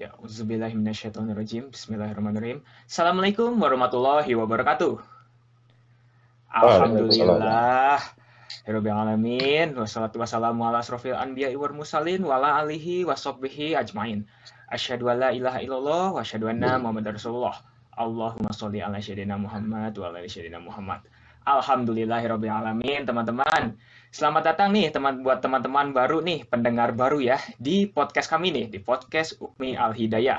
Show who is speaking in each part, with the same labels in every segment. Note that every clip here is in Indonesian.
Speaker 1: Ya, Uzubillahiminasyaitonirrajim. Bismillahirrahmanirrahim. Assalamualaikum warahmatullahi wabarakatuh. Alhamdulillah. Rabbil alamin. Wassalatu wassalamu ala asrofil anbiya wal mursalin wa ala alihi wa sahbihi ajmain. Asyhadu an la ilaha illallah wa asyhadu anna Muhammadar Rasulullah. Allahumma sholli ala sayyidina Muhammad wa ala ali sayyidina Muhammad. Alhamdulillahirabbil alamin, teman-teman. Selamat datang nih teman buat teman-teman baru nih, pendengar baru ya di podcast kami nih, di podcast Ukmi Al Hidayah.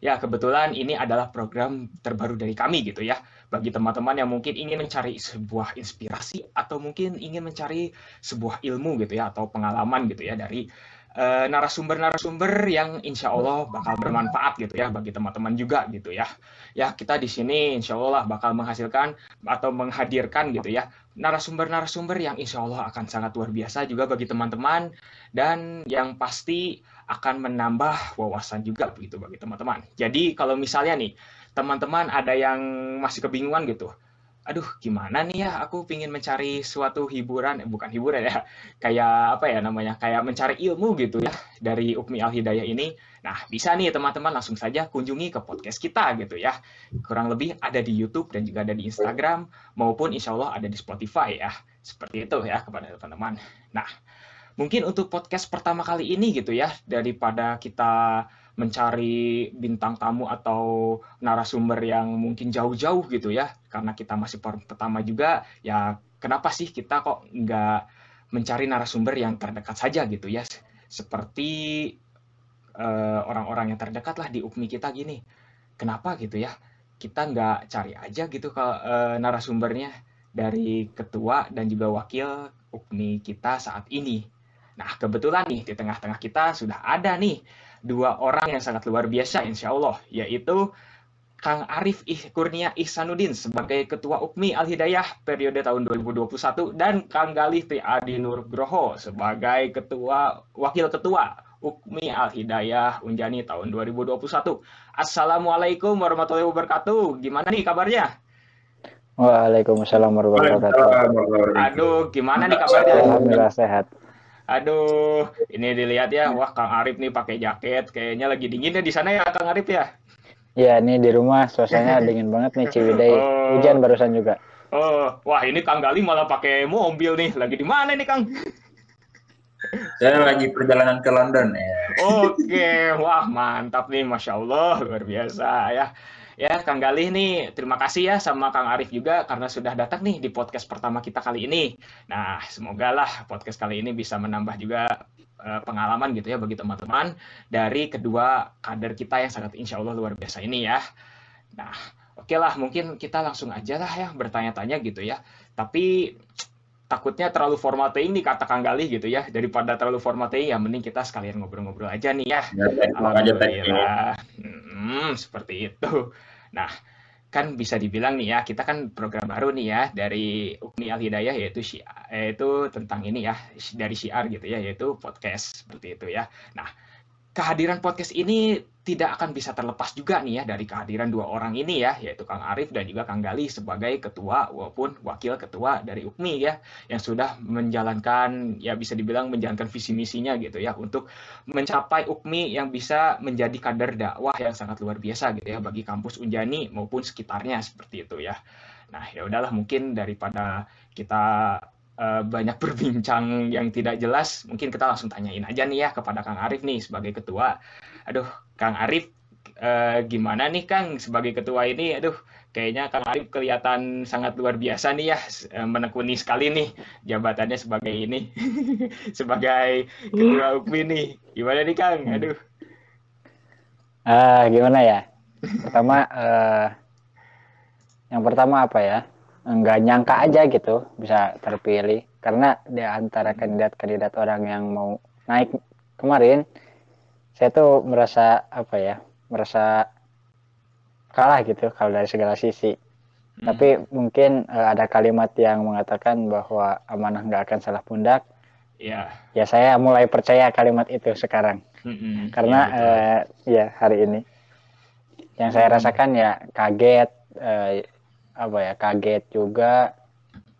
Speaker 1: Ya, kebetulan ini adalah program terbaru dari kami gitu ya. Bagi teman-teman yang mungkin ingin mencari sebuah inspirasi atau mungkin ingin mencari sebuah ilmu gitu ya atau pengalaman gitu ya dari narasumber-narasumber yang insya Allah bakal bermanfaat gitu ya bagi teman-teman juga gitu ya. Ya kita di sini insya Allah bakal menghasilkan atau menghadirkan gitu ya narasumber-narasumber yang insya Allah akan sangat luar biasa juga bagi teman-teman dan yang pasti akan menambah wawasan juga begitu bagi teman-teman. Jadi kalau misalnya nih teman-teman ada yang masih kebingungan gitu, aduh gimana nih ya? Aku pingin mencari suatu hiburan. Eh, bukan hiburan ya. Kayak apa ya namanya? Kayak mencari ilmu gitu ya dari Ukmi Al Hidayah ini. Nah bisa nih teman-teman langsung saja kunjungi ke podcast kita gitu ya. Kurang lebih ada di YouTube dan juga ada di Instagram maupun insya Allah ada di Spotify ya. Seperti itu ya kepada teman-teman. Nah mungkin untuk podcast pertama kali ini gitu ya daripada kita mencari bintang tamu atau narasumber yang mungkin jauh-jauh gitu ya. Karena kita masih pertama juga ya kenapa sih kita kok nggak mencari narasumber yang terdekat saja gitu ya? Seperti uh, orang-orang yang terdekat lah di UKMI kita gini. Kenapa gitu ya? Kita nggak cari aja gitu ke uh, narasumbernya dari ketua dan juga wakil UKMI kita saat ini. Nah kebetulan nih di tengah-tengah kita sudah ada nih dua orang yang sangat luar biasa insya Allah, yaitu Kang Arif Ih Kurnia Ihsanuddin sebagai Ketua UKMI Al-Hidayah periode tahun 2021 dan Kang Galih Adi Nurgroho sebagai Ketua Wakil Ketua UKMI Al-Hidayah Unjani tahun 2021. Assalamualaikum warahmatullahi wabarakatuh. Gimana nih kabarnya?
Speaker 2: Waalaikumsalam warahmatullahi wabarakatuh.
Speaker 1: Aduh, gimana nih kabarnya?
Speaker 2: Alhamdulillah sehat.
Speaker 1: Aduh, ini dilihat ya, wah Kang Arif nih pakai jaket, kayaknya lagi dingin ya di sana ya Kang Arif ya?
Speaker 2: Iya, ini di rumah suasananya dingin banget nih Ciwidey. Oh. Hujan barusan juga.
Speaker 1: Oh, wah ini Kang Gali malah pakai mobil nih. Lagi di mana nih Kang?
Speaker 3: Saya lagi perjalanan ke London ya.
Speaker 1: Oke, wah mantap nih, masya Allah luar biasa ya. Ya, Kang Galih nih, terima kasih ya sama Kang Arif juga karena sudah datang nih di podcast pertama kita kali ini. Nah, semoga lah podcast kali ini bisa menambah juga uh, pengalaman gitu ya bagi teman-teman dari kedua kader kita yang sangat insya Allah luar biasa ini ya. Nah, oke okay lah, mungkin kita langsung aja lah ya bertanya-tanya gitu ya. Tapi takutnya terlalu formatting nih kata Kang Galih gitu ya daripada terlalu formatting ya mending kita sekalian ngobrol-ngobrol aja nih ya. ya Alhamdulillah. Hmm, seperti itu. Nah, kan bisa dibilang nih ya kita kan program baru nih ya dari Ukmi Al Hidayah yaitu yaitu tentang ini ya dari syiar gitu ya yaitu podcast seperti itu ya. Nah, kehadiran podcast ini tidak akan bisa terlepas juga nih ya dari kehadiran dua orang ini ya, yaitu Kang Arif dan juga Kang Gali sebagai ketua maupun wakil ketua dari UKMI ya, yang sudah menjalankan ya bisa dibilang menjalankan visi misinya gitu ya untuk mencapai UKMI yang bisa menjadi kader dakwah yang sangat luar biasa gitu ya bagi kampus Unjani maupun sekitarnya seperti itu ya. Nah ya udahlah mungkin daripada kita uh, banyak berbincang yang tidak jelas, mungkin kita langsung tanyain aja nih ya kepada Kang Arif nih sebagai ketua. Aduh, Kang Arif uh, gimana nih Kang sebagai ketua ini? Aduh, kayaknya Kang Arif kelihatan sangat luar biasa nih ya, uh, menekuni sekali nih jabatannya sebagai ini, sebagai ketua UKMI nih. Gimana nih Kang? Hmm. Aduh.
Speaker 2: Uh, gimana ya? Pertama, uh, yang pertama apa ya? Nggak nyangka aja gitu bisa terpilih. Karena di antara kandidat-kandidat orang yang mau naik kemarin saya tuh merasa apa ya merasa kalah gitu kalau dari segala sisi. Hmm. tapi mungkin uh, ada kalimat yang mengatakan bahwa amanah nggak akan salah pundak.
Speaker 1: Ya
Speaker 2: ya saya mulai percaya kalimat itu sekarang. Hmm, karena ya, uh, ya hari ini. Yang saya hmm. rasakan ya kaget uh, apa ya kaget juga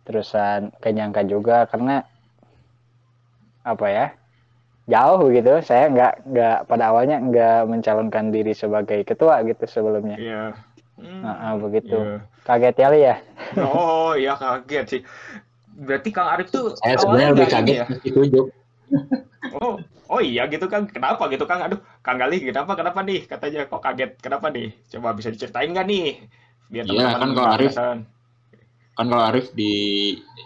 Speaker 2: terusan kenyangka juga karena apa ya jauh gitu saya nggak nggak pada awalnya nggak mencalonkan diri sebagai ketua gitu sebelumnya
Speaker 1: Iya. Hmm,
Speaker 2: Ah, ah, begitu.
Speaker 1: iya.
Speaker 2: kaget kali ya
Speaker 1: Oh, iya kaget sih. Berarti Kang Arif tuh
Speaker 3: Saya sebenarnya lebih kaget
Speaker 1: ya?
Speaker 3: ditunjuk.
Speaker 1: Oh, oh iya gitu kan. Kenapa gitu Kang? Aduh, Kang Gali kenapa kenapa nih? Katanya kok kaget. Kenapa nih? Coba bisa diceritain nggak nih? Biar
Speaker 3: Iya, kan kalau Arif-. Kan kalau Arif di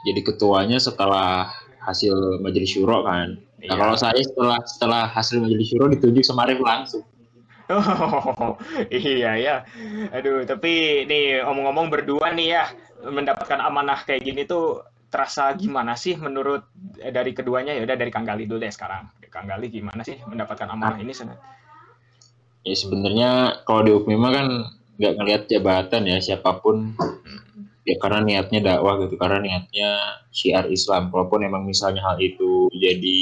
Speaker 3: jadi ketuanya setelah hasil majelis syuro kan. Nah,
Speaker 1: Iya.
Speaker 3: kalau saya setelah setelah hasil majelis syuro ditunjuk sama Arif langsung.
Speaker 1: Oh, iya ya. Aduh, tapi nih omong-omong berdua nih ya, mendapatkan amanah kayak gini tuh terasa gimana sih menurut eh, dari keduanya ya udah dari Kang Gali dulu deh sekarang. Kang Gali gimana sih mendapatkan amanah ini Sen?
Speaker 3: Ya sebenarnya kalau di UPMIMA kan nggak ngelihat jabatan ya siapa pun. Ya karena niatnya dakwah gitu karena niatnya syiar Islam. Walaupun emang misalnya hal itu jadi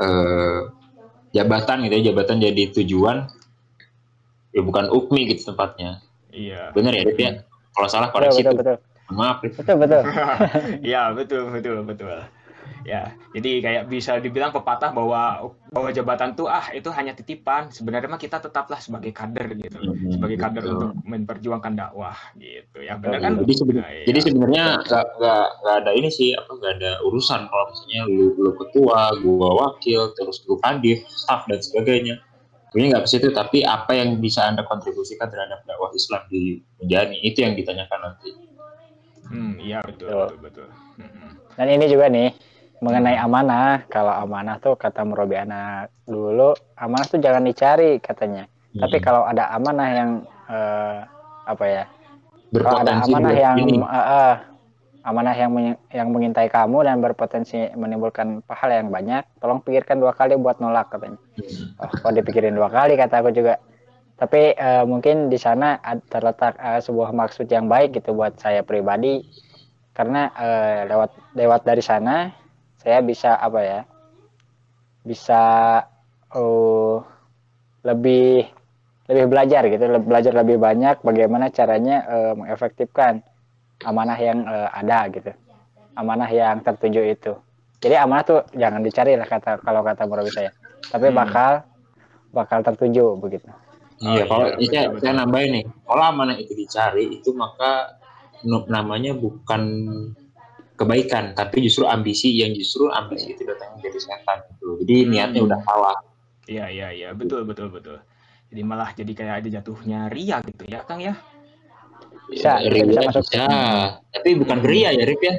Speaker 3: eh, jabatan gitu ya jabatan jadi tujuan ya bukan UPMI gitu tempatnya.
Speaker 1: Iya.
Speaker 3: bener ya Rip ya? Kalau salah
Speaker 2: betul
Speaker 3: koreksi
Speaker 2: betul
Speaker 3: tuh.
Speaker 2: betul
Speaker 3: Mohon maaf
Speaker 2: betul betul.
Speaker 1: Ya betul betul betul ya jadi kayak bisa dibilang pepatah bahwa bahwa jabatan tuh ah itu hanya titipan. Sebenarnya mah kita tetaplah sebagai kader gitu.
Speaker 3: Mhm,
Speaker 1: sebagai kader untuk memperjuangkan dakwah gitu. Ya benar kan?
Speaker 3: jadi seben-
Speaker 1: Nah, iya.
Speaker 3: jadi sebenarnya nggak nggak nggak ada ini sih apa nggak ada urusan. Kalau misalnya lu lu ketua gua wakil terus lu kadif staff dan sebagainya ini nggak ke situ? Tapi apa yang bisa anda kontribusikan terhadap dakwah Islam di menjani itu yang ditanyakan nanti.
Speaker 1: Hmm, iya betul
Speaker 2: Betul.
Speaker 1: betul betul. Hmm.
Speaker 2: dan ini juga nih mengenai amanah kalau amanah tuh kata Murobi anak dulu amanah tuh jangan dicari katanya. Tapi
Speaker 3: Hmm.
Speaker 2: kalau ada amanah yang eh, apa ya kalau ada
Speaker 3: berpotensi
Speaker 2: amanah
Speaker 3: buat
Speaker 2: yang
Speaker 3: ini.
Speaker 2: eh, eh, amanah yang yang mengintai kamu dan berpotensi menimbulkan pahala yang banyak tolong pikirkan dua kali buat nolak katanya.
Speaker 3: Hmm.
Speaker 2: oh kok dipikirin dua kali kata aku juga. Tapi eh, mungkin di sana terletak eh, sebuah maksud yang baik gitu buat saya pribadi. Karena eh, lewat lewat dari sana saya bisa apa ya bisa eh, lebih lebih belajar gitu le- belajar lebih banyak bagaimana caranya eh, mengefektifkan amanah yang eh, ada gitu. Amanah yang tertuju itu. Jadi amanah tuh jangan dicari lah kata kalau kata murabi saya. Tapi
Speaker 1: Hmm.
Speaker 2: bakal bakal tertuju begitu.
Speaker 3: Iya
Speaker 1: Oh,
Speaker 3: kalau
Speaker 1: iya,
Speaker 3: saya,
Speaker 1: betul,
Speaker 3: saya
Speaker 1: betul.
Speaker 3: nambahin nih. Kalau amanah itu dicari itu maka namanya bukan kebaikan tapi justru ambisi yang justru ambisi itu datangnya dari setan gitu jadi
Speaker 1: Hmm.
Speaker 3: niatnya udah salah
Speaker 1: Iya iya iya betul betul betul. Jadi malah jadi kayak ada jatuhnya ria gitu ya Kang ya.
Speaker 2: Bisa,
Speaker 3: Ya,
Speaker 2: bisa,
Speaker 3: ria
Speaker 2: bisa masuk.
Speaker 3: bisa. tapi bukan ria ya Rip ya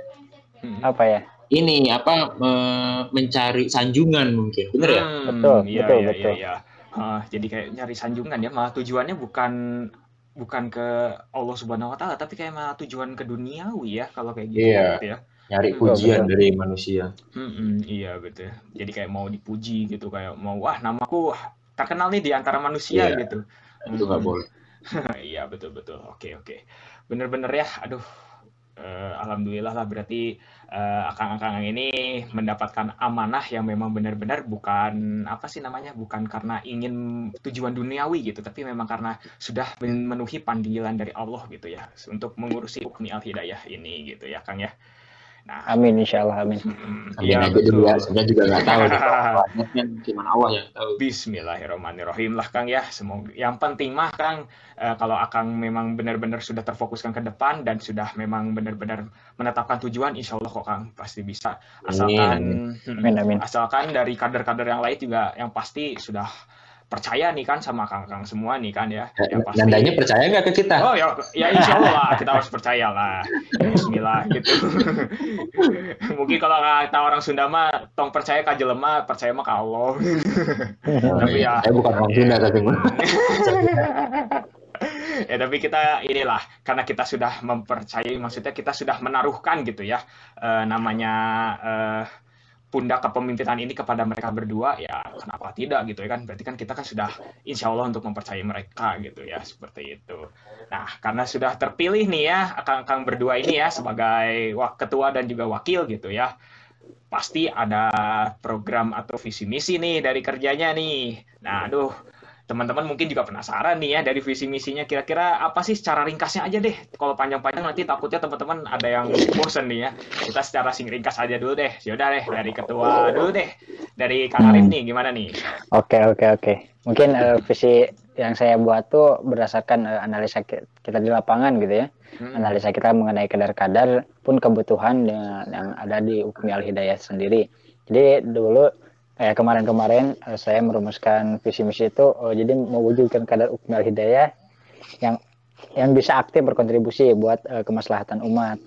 Speaker 1: Hmm.
Speaker 2: apa ya
Speaker 3: ini apa me- mencari sanjungan mungkin bener ya
Speaker 1: Hmm,
Speaker 2: Betul,
Speaker 1: iya,
Speaker 2: betul,
Speaker 1: iya,
Speaker 2: betul.
Speaker 1: Iya, iya. Ah, jadi kayak nyari sanjungan ya, malah tujuannya bukan bukan ke Allah Subhanahu wa taala, tapi kayak malah tujuan ke duniawi ya kalau kayak gitu,
Speaker 3: Iya.
Speaker 1: gitu ya.
Speaker 3: nyari pujian
Speaker 2: Betul.
Speaker 3: dari manusia
Speaker 1: Mm-mm, iya betul. Jadi kayak mau dipuji gitu, kayak mau wah namaku terkenal nih di antara manusia
Speaker 3: Iya.
Speaker 1: gitu.
Speaker 3: itu nggak
Speaker 1: Mm-mm.
Speaker 3: boleh
Speaker 1: Iya betul betul. Oke oke. Bener-bener ya. Aduh. Eh, Alhamdulillah lah berarti eh, akang-akang ini mendapatkan amanah yang memang benar-benar bukan apa sih namanya bukan karena ingin tujuan duniawi gitu tapi memang karena sudah memenuhi panggilan dari Allah gitu ya untuk mengurusi ukmi al hidayah ini gitu ya Kang ya. Nah,
Speaker 2: amin insyaallah amin
Speaker 1: mm,
Speaker 3: Amin
Speaker 1: iya
Speaker 3: dulu ya
Speaker 1: betul.
Speaker 3: sebenarnya juga nggak tahu cuma Allah yang tahu
Speaker 1: Bismillahirrahmanirrahim lah Kang ya. Semoga yang penting mah Kang eh, kalau Akang memang benar-benar sudah terfokuskan ke depan dan sudah memang benar-benar menetapkan tujuan, insya Allah kok Kang pasti bisa. Asalkan
Speaker 2: Amin, amin.
Speaker 1: asalkan dari kader-kader yang lain juga yang pasti sudah percaya nih kan sama Kang-Kang semua nih kan ya. Yang pasti.
Speaker 3: nandanya percaya nggak ke kita
Speaker 1: Oh ya, ya insya Allah lah kita harus percaya lah. Bismillah gitu. Mungkin kalau kata orang Sunda mah tong percaya ka jelema, percaya mah ka Allah. tapi ya-
Speaker 3: saya bukan orang Sunda tapi
Speaker 1: ya tapi kita inilah karena kita sudah mempercayai maksudnya kita sudah menaruhkan gitu ya eh, namanya eh, pundak kepemimpinan ini kepada mereka berdua ya kenapa tidak gitu ya kan? Berarti kan kita kan sudah insya Allah untuk mempercayai mereka gitu ya seperti itu. Nah karena sudah terpilih nih ya akang-akang berdua ini ya sebagai ketua dan juga wakil gitu ya pasti ada program atau visi misi nih dari kerjanya nih. Nah aduh teman-teman mungkin juga penasaran nih ya dari visi misinya kira-kira apa sih secara ringkasnya aja deh. Kalau panjang-panjang nanti takutnya teman-teman ada yang bosen nih ya. Kita secara sing ringkas aja dulu deh. Yaudah deh dari ketua dulu deh. Dari Kang Arif
Speaker 2: Hmm.
Speaker 1: nih gimana nih?
Speaker 2: Oke oke oke. Mungkin eh, visi yang saya buat tuh berdasarkan eh, analisa ki- kita di lapangan gitu ya.
Speaker 1: Hmm.
Speaker 2: Analisa kita mengenai kadar-kadar pun kebutuhan dengan yang ada di Ukmi Al Hidayah sendiri. Jadi dulu eh, kemarin-kemarin eh, saya merumuskan visi misi itu eh, jadi mewujudkan kadar Ukmi Al Hidayah yang yang bisa aktif berkontribusi buat eh, kemaslahatan umat.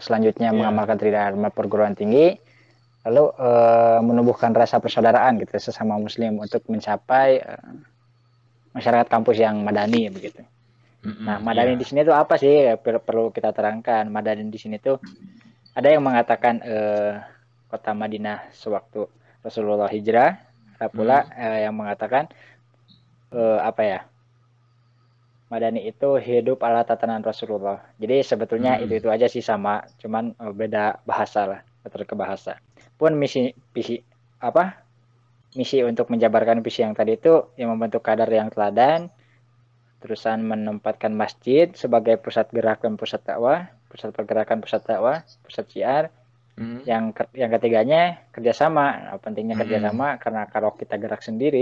Speaker 2: Selanjutnya
Speaker 1: Iya.
Speaker 2: mengamalkan tridharma perguruan tinggi, lalu eh, menumbuhkan rasa persaudaraan gitu sesama muslim untuk mencapai eh, masyarakat kampus yang madani begitu.
Speaker 1: Mm-mm,
Speaker 2: Nah, madani
Speaker 1: iya.
Speaker 2: di sini tuh apa sih? Per- Perlu kita terangkan. Madani di sini tuh ada yang mengatakan eh, kota Madinah sewaktu Rasulullah hijrah, ada pula eh, yang mengatakan eh, apa ya? Madani itu hidup ala tatanan Rasulullah. Jadi sebetulnya
Speaker 1: Hmm.
Speaker 2: itu itu aja sih sama, cuman eh, beda bahasa lah, ke bahasa. Pun misi misi apa? Misi untuk menjabarkan visi yang tadi itu yang membentuk kadar yang teladan, terusan menempatkan masjid sebagai pusat gerakan pusat dakwah, pusat pergerakan pusat dakwah, pusat syiar.
Speaker 1: Hmm.
Speaker 2: Yang ke- yang ketiganya kerjasama. Nah, pentingnya
Speaker 1: Hmm.
Speaker 2: kerjasama karena kalau kita gerak sendiri,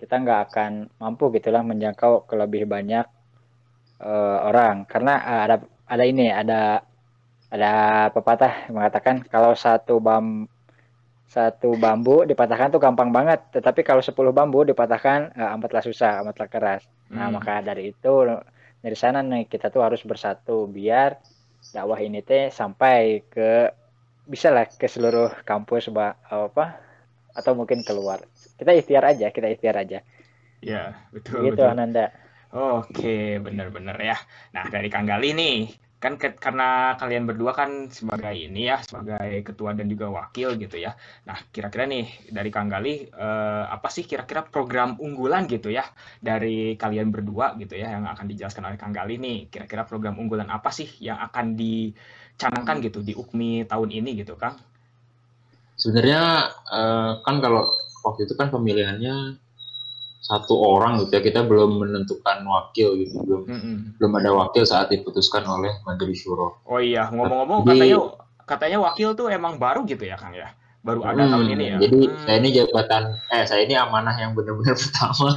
Speaker 2: kita nggak akan mampu gitulah menjangkau ke lebih banyak eh, orang. Karena eh, ada ada ini ada ada pepatah yang mengatakan kalau satu bam satu bambu dipatahkan tuh gampang banget, tetapi kalau 10 bambu dipatahkan eh, amatlah susah, amatlah keras. Nah,
Speaker 1: Hmm.
Speaker 2: maka dari itu dari sana nih kita tuh harus bersatu biar dakwah ini teh sampai ke bisa lah ke seluruh kampus ba- apa atau mungkin keluar. Kita ikhtiar aja, kita ikhtiar aja.
Speaker 1: Ya, betul
Speaker 2: Gitu
Speaker 1: betul.
Speaker 2: Ananda.
Speaker 1: Oke, bener-bener ya. Nah, dari Kang Gali nih, kan ke- karena kalian berdua kan sebagai ini ya, sebagai ketua dan juga wakil gitu ya. Nah, kira-kira nih dari Kang Gali, eh, apa sih kira-kira program unggulan gitu ya dari kalian berdua gitu ya yang akan dijelaskan oleh Kang Gali nih. Kira-kira program unggulan apa sih yang akan dicanangkan gitu di UKMI tahun ini gitu, Kang?
Speaker 3: Sebenarnya eh, kan kalau waktu itu kan pemilihannya satu orang gitu ya kita belum menentukan wakil gitu belum
Speaker 1: Mm-mm.
Speaker 3: belum ada wakil saat diputuskan oleh Majelis Syuro.
Speaker 1: Oh iya, ngomong-ngomong katanya katanya wakil tuh emang baru gitu ya, Kang ya? Baru ada tahun
Speaker 3: Hmm,
Speaker 1: ini ya?
Speaker 3: Jadi
Speaker 1: Hmm.
Speaker 3: saya ini jabatan eh saya ini amanah yang benar-benar pertama.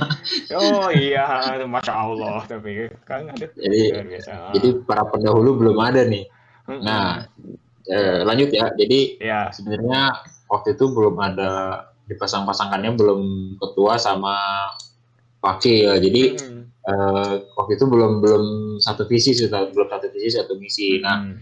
Speaker 1: Oh iya, masya Allah. Tapi kan aduh
Speaker 3: Jadi
Speaker 1: biasa.
Speaker 3: jadi para pendahulu belum ada nih. Nah, eh, lanjut ya. Jadi
Speaker 1: ya,
Speaker 3: sebenarnya waktu itu belum ada dipasang-pasangkannya belum ketua sama wakil. Jadi
Speaker 1: Mm-mm.
Speaker 3: eh, waktu itu belum belum satu visi sih, belum satu visi satu misi. Nah,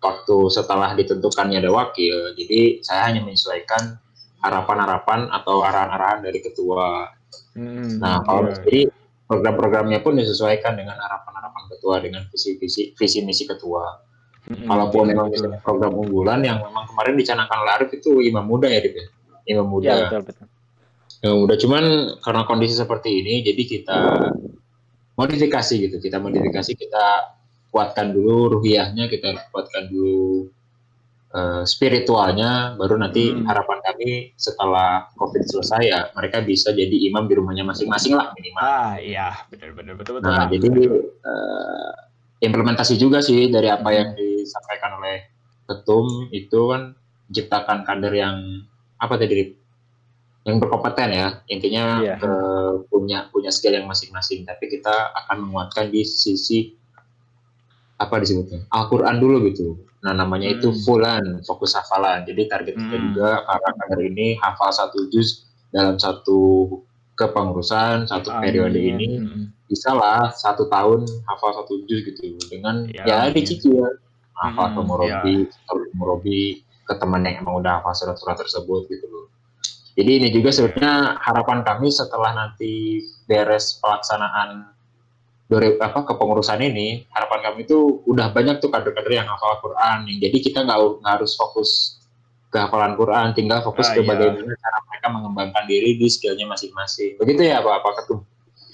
Speaker 3: waktu setelah ditentukannya ada wakil, jadi saya hanya menyesuaikan harapan-harapan atau arahan-arahan dari ketua.
Speaker 1: Mm-mm.
Speaker 3: Nah, kalau
Speaker 1: Iya.
Speaker 3: jadi program-programnya pun disesuaikan dengan harapan-harapan ketua dengan visi-visi visi misi ketua.
Speaker 1: Mm-mm.
Speaker 3: Kalaupun
Speaker 1: Iya,
Speaker 3: memang misalnya program unggulan yang memang kemarin dicanangkan oleh Arif itu imam muda ya, Arif ya? Imam muda.
Speaker 2: Ya, betul betul.
Speaker 3: Imam muda cuman karena kondisi seperti ini, jadi kita modifikasi gitu. Kita modifikasi, kita kuatkan dulu ruhiyahnya, kita kuatkan dulu eh, spiritualnya, baru nanti
Speaker 1: Hmm.
Speaker 3: harapan kami setelah COVID selesai ya mereka bisa jadi imam di rumahnya masing-masing lah minimal.
Speaker 1: Ah, iya, benar-benar betul betul.
Speaker 3: Nah, jadi eh, implementasi juga sih dari apa
Speaker 1: Hmm.
Speaker 3: yang disampaikan oleh ketum itu kan menciptakan kader yang apa tadi yang berkompeten ya intinya
Speaker 2: Iya.
Speaker 3: eh, punya punya skill yang masing-masing tapi kita akan menguatkan di sisi apa disebutnya Al-Quran dulu gitu nah namanya itu
Speaker 1: Hmm.
Speaker 3: fulan fokus hafalan jadi target kita
Speaker 1: Hmm.
Speaker 3: juga para kader ini hafal satu juz dalam satu kepengurusan satu periode ini
Speaker 1: Mm-mm.
Speaker 3: Bisa lah satu tahun hafal satu juz gitu dengan
Speaker 1: Ya,
Speaker 3: ya,
Speaker 1: amin.
Speaker 3: dicicil. Hafal ke
Speaker 1: Hmm,
Speaker 3: murabi ke murabi ke teman yang emang udah hafal surat-surat tersebut gitu loh. Jadi ini juga sebenarnya harapan kami setelah nanti beres pelaksanaan dari apa kepengurusan ini harapan kami itu udah banyak tuh kader-kader yang hafal Quran yang jadi kita nggak nggak harus fokus ke hafalan Quran tinggal fokus
Speaker 1: Ah,
Speaker 3: ke
Speaker 1: iya.
Speaker 3: bagaimana cara mereka mengembangkan diri di skillnya masing-masing. Begitu ya Pak Pak Ketum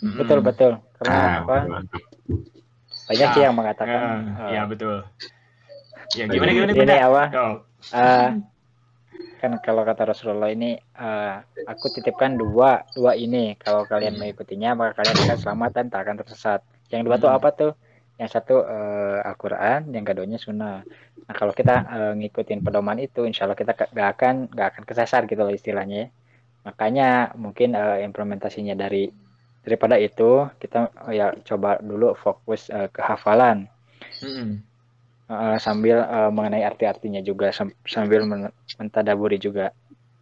Speaker 1: Mm-mm.
Speaker 2: Betul betul. Karena
Speaker 3: Ah,
Speaker 2: apa?
Speaker 3: mantap.
Speaker 2: Banyak
Speaker 1: Ah,
Speaker 2: sih yang mengatakan
Speaker 1: Ah,
Speaker 2: eh,
Speaker 1: Iya betul. Ya gimana gimana
Speaker 2: ini
Speaker 1: gimana?
Speaker 2: apa?
Speaker 1: Oh.
Speaker 2: eh, kan kalau kata Rasulullah ini eh, aku titipkan dua dua ini kalau kalian
Speaker 1: Hmm.
Speaker 2: mengikutinya maka kalian akan selamat dan tak akan tersesat yang dua tuh
Speaker 1: Hmm.
Speaker 2: apa tuh yang satu eh, Al-Quran yang keduanya Sunnah nah kalau kita eh, ngikutin pedoman itu insya Allah kita gak akan gak akan kesasar gitu loh istilahnya ya. makanya mungkin eh, implementasinya dari daripada itu kita eh, ya coba dulu fokus eh, ke hafalan
Speaker 1: Mm-mm.
Speaker 2: Uh, sambil uh, mengenai arti-artinya juga sam- sambil men- mentadaburi juga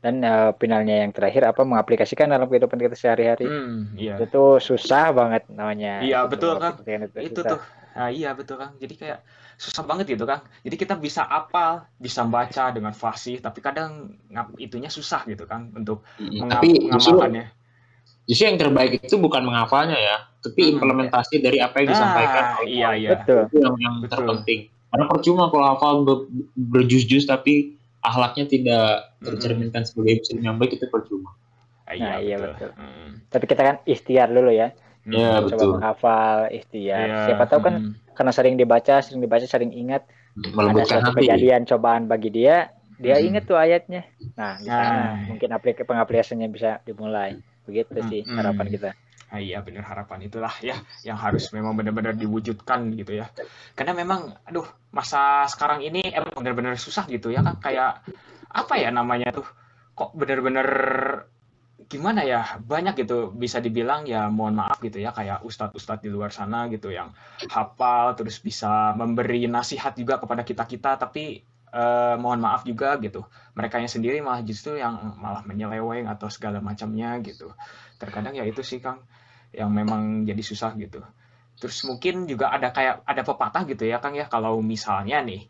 Speaker 2: dan uh, finalnya yang terakhir apa mengaplikasikan dalam kehidupan kita sehari-hari
Speaker 1: Hmm, iya.
Speaker 2: itu susah banget namanya
Speaker 1: Iya,
Speaker 2: Itu
Speaker 1: betul, Kang.
Speaker 2: mengaplikasikan itu,
Speaker 1: Itu
Speaker 2: susah.
Speaker 1: tuh. Nah, iya betul Kang. Jadi kayak susah banget gitu Kang. Jadi kita bisa apal, bisa baca dengan fasih, tapi kadang ngap itunya susah gitu Kang untuk
Speaker 3: Mm,
Speaker 1: mengap-
Speaker 3: Tapi
Speaker 1: mengamalkannya.
Speaker 3: Justru yang terbaik itu bukan menghafalnya ya, tapi
Speaker 1: Hmm.
Speaker 3: implementasi dari apa yang disampaikan.
Speaker 1: Nah,
Speaker 3: oleh
Speaker 1: iya iya.
Speaker 2: betul
Speaker 3: Itu yang, yang
Speaker 1: Betul.
Speaker 3: terpenting. Karena percuma kalau hafal ber- berjus-jus tapi akhlaknya tidak tercerminkan sebagai muslim yang baik itu percuma.
Speaker 1: Ah,
Speaker 2: Nah, iya,
Speaker 1: betul.
Speaker 2: betul.
Speaker 1: Hmm.
Speaker 2: tapi kita kan ikhtiar dulu ya
Speaker 1: Hmm.
Speaker 3: Iya,
Speaker 2: coba
Speaker 3: betul.
Speaker 2: menghafal ikhtiar
Speaker 1: Iya,
Speaker 2: siapa tahu kan
Speaker 1: hmm.
Speaker 2: karena sering dibaca sering dibaca sering ingat ada suatu
Speaker 3: hati.
Speaker 2: kejadian cobaan bagi dia dia
Speaker 1: Hmm.
Speaker 2: ingat tuh ayatnya nah di sana
Speaker 1: Nah.
Speaker 2: mungkin aplik pengaplikasiannya bisa dimulai begitu sih
Speaker 1: Hmm.
Speaker 2: harapan kita
Speaker 1: Ah, iya benar harapan itulah ya yang harus memang benar-benar diwujudkan gitu ya. Karena memang aduh masa sekarang ini emang benar-benar susah gitu ya kan kayak apa ya namanya tuh kok benar-benar gimana ya banyak gitu bisa dibilang ya mohon maaf gitu ya kayak ustadz-ustadz di luar sana gitu yang hafal terus bisa memberi nasihat juga kepada kita-kita tapi eh, mohon maaf juga gitu. Mereka yang sendiri malah justru yang malah menyeleweng atau segala macamnya gitu. Terkadang ya itu sih Kang yang memang jadi susah gitu. Terus mungkin juga ada kayak ada pepatah gitu ya Kang ya. Kalau misalnya nih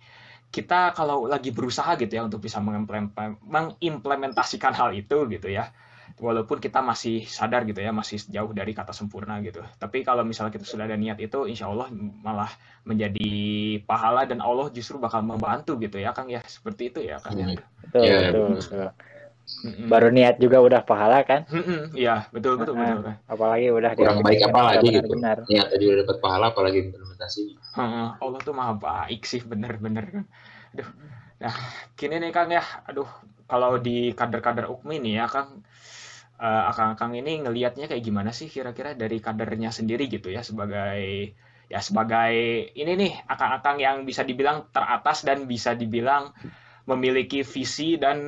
Speaker 1: kita kalau lagi berusaha gitu ya untuk bisa mengimplemen- mengimplementasikan hal itu gitu ya walaupun kita masih sadar gitu ya masih jauh dari kata sempurna gitu tapi kalau misalnya kita sudah ada niat itu insya Allah malah menjadi pahala dan Allah justru bakal membantu gitu ya Kang ya seperti itu ya Kang ya
Speaker 2: betul
Speaker 3: Iya,
Speaker 2: betul,
Speaker 3: betul.
Speaker 2: betul.
Speaker 1: Mm-mm.
Speaker 2: baru niat juga udah pahala kan
Speaker 1: iya betul betul
Speaker 2: Nah,
Speaker 1: betul
Speaker 2: apalagi udah
Speaker 3: Kurang baik
Speaker 2: diaplikasikan
Speaker 3: apa lagi
Speaker 2: secara
Speaker 3: gitu.
Speaker 2: benar-benar.
Speaker 3: Ya tadi udah dapat pahala apalagi implementasinya.
Speaker 1: Heeh, Allah tuh maha baik sih bener-bener kan. Aduh. Nah, gini nih Kang ya. Aduh, kalau di kader-kader UKMI nih ya Kang eh, Akang-akang ini ngelihatnya kayak gimana sih kira-kira dari kadernya sendiri gitu ya sebagai ya sebagai ini nih akang-akang yang bisa dibilang teratas dan bisa dibilang memiliki visi dan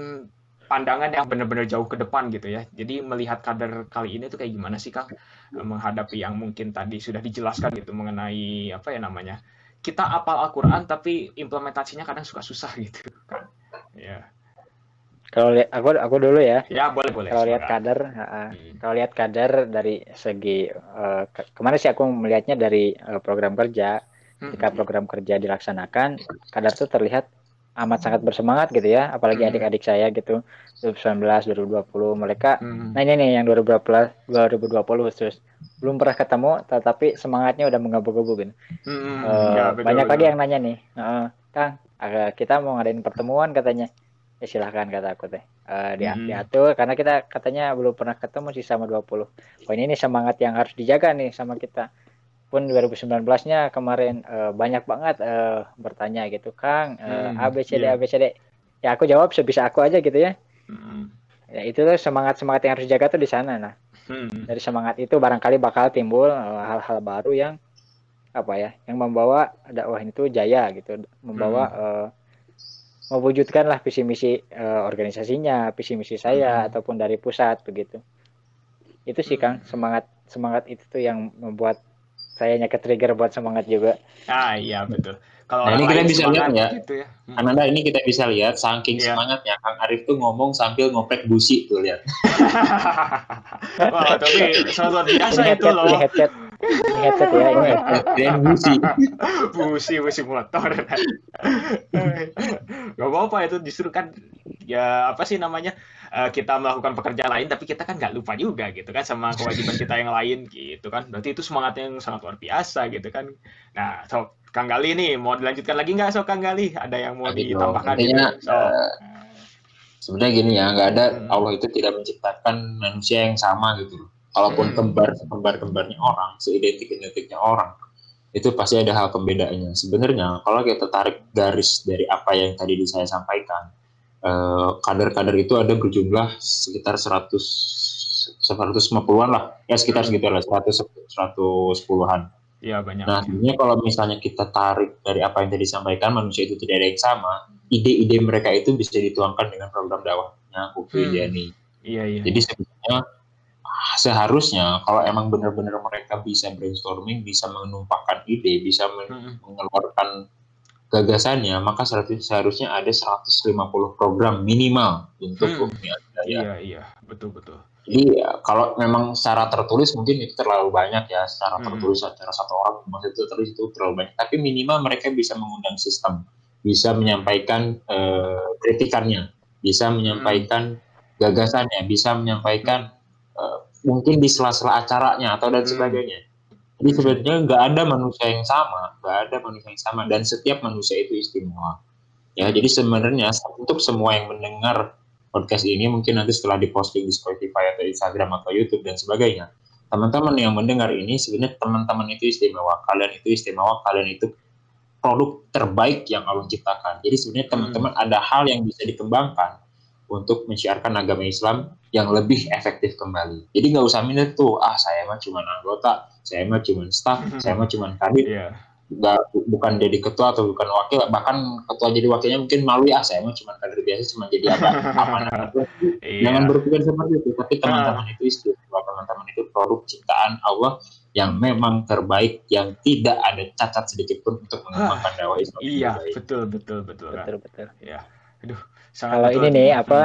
Speaker 1: pandangan yang benar-benar jauh ke depan gitu ya. Jadi melihat kader kali ini tuh kayak gimana sih Kang Eh, menghadapi yang mungkin tadi sudah dijelaskan gitu mengenai apa ya namanya kita apal Al-Quran tapi implementasinya kadang suka susah gitu kan. Ya,
Speaker 2: Kalau lihat aku aku dulu ya.
Speaker 1: ya boleh boleh.
Speaker 2: Kalau lihat kader, ha-ha.
Speaker 1: Hmm.
Speaker 2: kalau lihat kader dari segi eh, ke- kemarin sih aku melihatnya dari eh, program kerja.
Speaker 1: Hmm.
Speaker 2: Ketika program kerja dilaksanakan, kader tuh terlihat amat sangat bersemangat gitu ya. Apalagi
Speaker 1: Hmm.
Speaker 2: adik-adik saya gitu 2019, 2020 mereka.
Speaker 1: Hmm.
Speaker 2: Nah ini nih yang 2020 2020 khusus belum pernah ketemu, tetapi semangatnya udah menggebu-gebu gitu.
Speaker 1: Hmm,
Speaker 2: Eh,
Speaker 1: ya, betul,
Speaker 2: banyak
Speaker 1: betul.
Speaker 2: lagi yang nanya nih, "Eh, Kang, kita mau ngadain pertemuan katanya. Ya silahkan kata aku teh. Eh, dia-
Speaker 1: Hmm.
Speaker 2: diatur karena kita katanya belum pernah ketemu sih sama 20. Oh ini semangat yang harus dijaga nih sama kita. Pun 2019-nya kemarin eh, banyak banget eh, bertanya gitu, Kang, eh,
Speaker 1: Hmm,
Speaker 2: A B C D
Speaker 1: iya.
Speaker 2: A B C D. Ya aku jawab sebisa aku aja gitu ya.
Speaker 1: Hmm.
Speaker 2: Ya itu tuh semangat-semangat yang harus dijaga tuh di sana. Nah,
Speaker 1: Hmm.
Speaker 2: dari semangat itu barangkali bakal timbul hal-hal baru yang apa ya yang membawa dakwah itu jaya gitu membawa eh, mewujudkan lah visi misi eh, organisasinya visi misi saya
Speaker 1: Hmm.
Speaker 2: ataupun dari pusat begitu itu sih kang
Speaker 1: Hmm.
Speaker 2: semangat semangat itu tuh yang membuat saya ke trigger buat semangat juga
Speaker 1: Ah iya betul. Kalau
Speaker 3: Nah, ini kita bisa lihat ya.
Speaker 1: gitu ya. Hmm.
Speaker 3: Ananda ini kita bisa lihat saking
Speaker 1: Iya.
Speaker 3: semangatnya Kang Arif tuh ngomong sambil ngoprek busi tuh lihat.
Speaker 1: Wah, tapi sangat luar biasa itu loh.
Speaker 2: headset ini headset ya ini headset.
Speaker 3: Dan busi.
Speaker 1: busi busi motor gak apa-apa itu justru kan ya apa sih namanya eh, kita melakukan pekerjaan lain tapi kita kan nggak lupa juga gitu kan sama kewajiban kita yang lain gitu kan berarti itu semangat yang sangat luar biasa gitu kan nah so Kang Gali nih mau dilanjutkan lagi nggak so Kang Gali ada yang mau
Speaker 3: Tapi
Speaker 1: ditambahkan
Speaker 3: intinya
Speaker 1: gitu so
Speaker 3: eh, sebenarnya gini ya, nggak ada
Speaker 1: Hmm.
Speaker 3: Allah itu tidak menciptakan manusia yang sama gitu. loh. Kalaupun
Speaker 1: Hmm.
Speaker 3: kembar kembar kembarnya orang, seidentik identiknya orang, itu pasti ada hal pembedaannya. Sebenarnya kalau kita tarik garis dari apa yang tadi saya sampaikan, eh, kader-kader itu ada berjumlah sekitar 100 150-an lah ya sekitar segitu lah 100 110-an
Speaker 1: Iya banyak.
Speaker 3: Nah, sebenarnya kalau misalnya kita tarik dari apa yang tadi disampaikan, manusia itu tidak ada yang sama, ide-ide mereka itu bisa dituangkan dengan program dakwahnya Ukti
Speaker 1: Hmm. Iya iya.
Speaker 3: Jadi sebenarnya seharusnya kalau emang benar-benar mereka bisa brainstorming, bisa menumpahkan ide, bisa men- mengeluarkan gagasannya, maka seharusnya ada 150 program minimal untuk
Speaker 1: Hmm.
Speaker 3: Adidaya.
Speaker 1: Iya iya betul betul.
Speaker 3: Jadi ya, kalau memang secara tertulis mungkin itu terlalu banyak ya, secara
Speaker 1: Hmm.
Speaker 3: tertulis secara satu orang maksud itu tertulis itu terlalu banyak. Tapi minimal mereka bisa mengundang sistem, bisa menyampaikan eh, kritikannya, bisa menyampaikan gagasannya, bisa menyampaikan eh, mungkin di sela-sela acaranya atau dan
Speaker 1: Hmm.
Speaker 3: sebagainya. Jadi sebenarnya nggak ada manusia yang sama, nggak ada manusia yang sama dan setiap manusia itu istimewa. Ya, jadi sebenarnya untuk semua yang mendengar podcast ini mungkin nanti setelah diposting di Spotify atau Instagram atau YouTube dan sebagainya. Teman-teman yang mendengar ini sebenarnya teman-teman itu istimewa, kalian itu istimewa, kalian itu produk terbaik yang Allah ciptakan. Jadi sebenarnya
Speaker 1: Hmm.
Speaker 3: teman-teman ada hal yang bisa dikembangkan untuk mensiarkan agama Islam yang lebih efektif kembali. Jadi nggak usah minder tuh, ah saya mah cuma anggota, saya mah cuma staff, saya mah cuma kadit,
Speaker 1: Iya.
Speaker 3: nggak bukan jadi ketua atau bukan wakil bahkan ketua jadi wakilnya mungkin malu ya saya mah cuma kader biasa cuma jadi apa amanah
Speaker 1: Iya.
Speaker 3: jangan berpikir seperti itu tapi teman-teman itu istimewa teman-teman itu produk ciptaan Allah yang memang terbaik yang tidak ada cacat sedikit pun untuk mengembangkan dakwah Islam
Speaker 1: Iya betul betul betul.
Speaker 2: Betul betul
Speaker 1: Sangat
Speaker 2: kalau
Speaker 1: betul
Speaker 2: ini nih apa.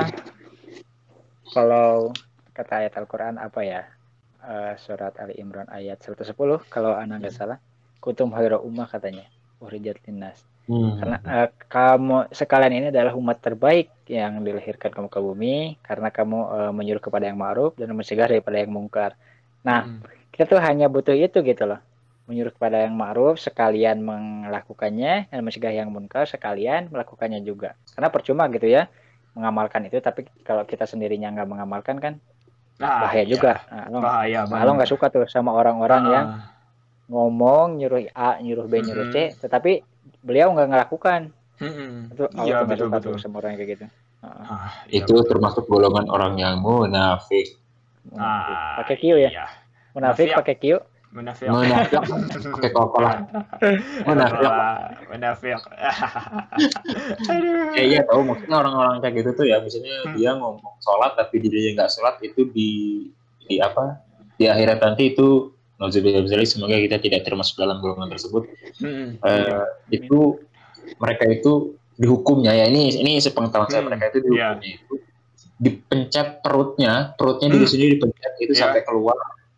Speaker 2: Kalau kata ayat Al-Quran apa ya? Eh, surat Ali Imran ayat 110 kalau anak nggak salah. Kutum haira ummah katanya. Urijat linnas.
Speaker 3: Hmm.
Speaker 2: karena eh, kamu sekalian ini adalah umat terbaik yang dilahirkan kamu ke bumi karena kamu eh, menyuruh kepada yang ma'ruf dan mencegah daripada yang mungkar. Nah
Speaker 1: Hmm.
Speaker 2: kita tuh hanya butuh itu gitu loh. Menyuruh kepada yang ma'ruf sekalian melakukannya dan mencegah yang munkar sekalian melakukannya juga. Karena percuma gitu ya mengamalkan itu tapi kalau kita sendirinya nggak mengamalkan kan
Speaker 1: Nah,
Speaker 2: bahaya
Speaker 1: iya.
Speaker 2: juga nah, lo,
Speaker 1: Bahaya
Speaker 2: lo nggak suka tuh sama orang-orang
Speaker 1: Ah,
Speaker 2: yang ngomong nyuruh A nyuruh B nyuruh C tetapi beliau nggak ngelakukan
Speaker 1: mm-mm.
Speaker 2: itu
Speaker 1: Iya
Speaker 2: nggak
Speaker 1: betul
Speaker 2: suka
Speaker 1: betul.
Speaker 2: tuh sama orang yang kayak gitu
Speaker 1: Ah, iya,
Speaker 3: itu termasuk golongan orang yang munafik.
Speaker 1: Ah,
Speaker 2: pakai Q ya
Speaker 1: Iya.
Speaker 2: munafik
Speaker 1: Munafik.
Speaker 2: pakai Q
Speaker 1: Munafik.
Speaker 3: munafik pakai kokolah munafik
Speaker 1: Munafik. Aduh.
Speaker 3: ya iya tahu maksudnya orang-orang kayak gitu tuh ya misalnya
Speaker 1: Hmm.
Speaker 3: dia ngomong sholat tapi dirinya nggak sholat itu di di apa di akhirat nanti itu Nauzubillah semoga kita tidak termasuk dalam golongan tersebut
Speaker 1: Mm-mm.
Speaker 3: Eh, itu mereka itu dihukumnya ya ini ini sepengetahuan saya
Speaker 1: Hmm,
Speaker 3: mereka itu dihukumnya itu dipencet perutnya perutnya
Speaker 1: Hmm.
Speaker 3: sendiri dipencet itu
Speaker 1: Iya.
Speaker 3: sampai keluar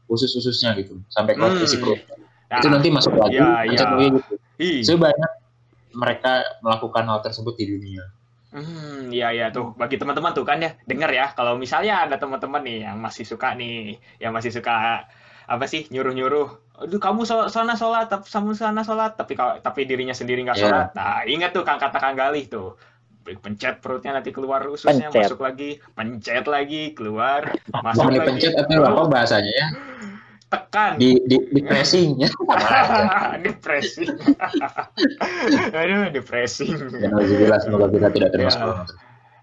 Speaker 3: usus-ususnya gitu. Sampai keluar
Speaker 1: Hmm.
Speaker 3: isi perutnya
Speaker 1: Nah,
Speaker 3: itu nanti masuk lagi
Speaker 1: ya, ya.
Speaker 3: gitu. Sebanyak mereka melakukan hal tersebut di dunia.
Speaker 1: Hmm, iya iya tuh. Bagi teman-teman tuh kan ya dengar ya. Kalau misalnya ada teman-teman nih yang masih suka nih yang masih suka apa sih nyuruh-nyuruh aduh kamu so- sana sholat tapi kamu sana sholat. Tapi kalau tapi dirinya sendiri nggak
Speaker 3: Iya.
Speaker 1: sholat. Nah ingat tuh kan kata Kang Galih tuh pencet perutnya nanti keluar ususnya
Speaker 2: Pencet.
Speaker 1: masuk lagi pencet lagi keluar
Speaker 3: bukan
Speaker 1: masuk lagi.
Speaker 3: dipencet atau apa bahasanya ya?
Speaker 1: Tekan.
Speaker 3: Di di, di pressing ya.
Speaker 1: Depresi aduh depressing
Speaker 3: ya Nauzubillah, semoga kita tidak termasuk
Speaker 1: Ya.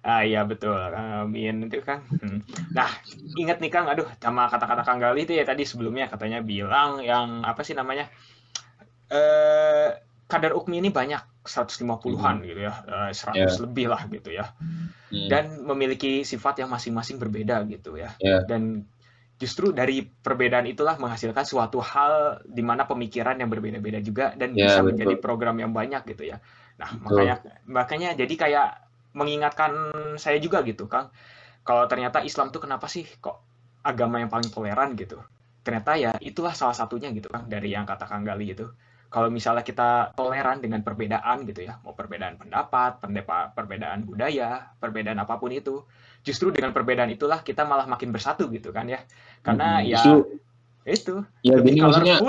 Speaker 1: Ah iya betul, amin itu Kang. Hmm. Nah ingat nih Kang, aduh sama kata-kata Kang Gali itu ya tadi sebelumnya katanya bilang yang apa sih namanya eh kadar ukmi ini banyak 150-an gitu ya, eh, 100 lebih lah gitu ya,
Speaker 3: Hmm.
Speaker 1: dan memiliki sifat yang masing-masing berbeda gitu ya.
Speaker 3: Ya.
Speaker 1: Dan justru dari perbedaan itulah menghasilkan suatu hal di mana pemikiran yang berbeda-beda juga dan
Speaker 3: Ya,
Speaker 1: bisa
Speaker 3: betul.
Speaker 1: menjadi program yang banyak gitu ya. Nah
Speaker 3: Betul.
Speaker 1: makanya makanya jadi kayak mengingatkan saya juga gitu Kang, kalau ternyata Islam tuh kenapa sih kok agama yang paling toleran gitu? Ternyata ya itulah salah satunya gitu Kang dari yang kata Kang Gali itu. Kalau misalnya kita toleran dengan perbedaan gitu ya, mau perbedaan pendapat, perbedaan budaya, perbedaan apa pun itu, justru dengan perbedaan itulah kita malah makin bersatu gitu kan ya. Karena
Speaker 3: Hmm,
Speaker 1: ya
Speaker 3: justru,
Speaker 1: itu
Speaker 3: ya gini maksudnya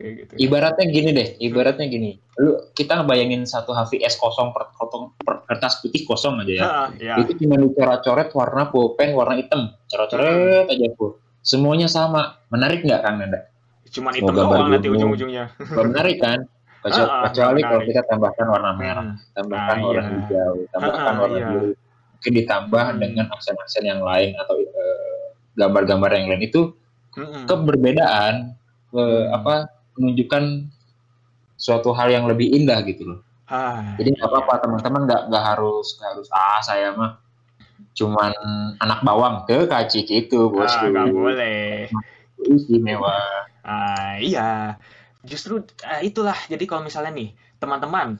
Speaker 1: kayak gitu.
Speaker 3: ibaratnya gini deh ibaratnya gini lu kita ngebayangin satu HVS kosong per, per- kertas putih kosong aja ya
Speaker 1: ya.
Speaker 3: itu cuma dicoret-coret warna pulpen warna hitam coret-coret
Speaker 1: Hmm.
Speaker 3: aja full semuanya sama menarik nggak kang Nanda
Speaker 1: Cuman hitam doang nanti ujung-ujungnya.
Speaker 3: Menarik kan Kecu-
Speaker 1: Ah, ah,
Speaker 3: kecuali kalau kita tambahkan warna merah
Speaker 1: Hmm.
Speaker 3: tambahkan
Speaker 1: Ah,
Speaker 3: warna
Speaker 1: iya.
Speaker 3: hijau tambahkan
Speaker 1: Ah,
Speaker 3: warna
Speaker 1: iya.
Speaker 3: biru mungkin ditambah
Speaker 1: Hmm.
Speaker 3: dengan aksen-aksen yang lain atau eh, gambar-gambar yang lain itu
Speaker 1: Mm-mm.
Speaker 3: keberbedaan apa menunjukkan suatu hal yang lebih indah gitu loh.
Speaker 1: Ah,
Speaker 3: Jadi nggak apa-apa teman-teman nggak nggak harus nggak harus ah saya mah cuman anak bawang ke kacik itu
Speaker 1: ah,
Speaker 3: bosku
Speaker 1: nggak boleh.
Speaker 3: istimewa.
Speaker 1: Ah, iya, justru ah, itulah. Jadi kalau misalnya nih teman-teman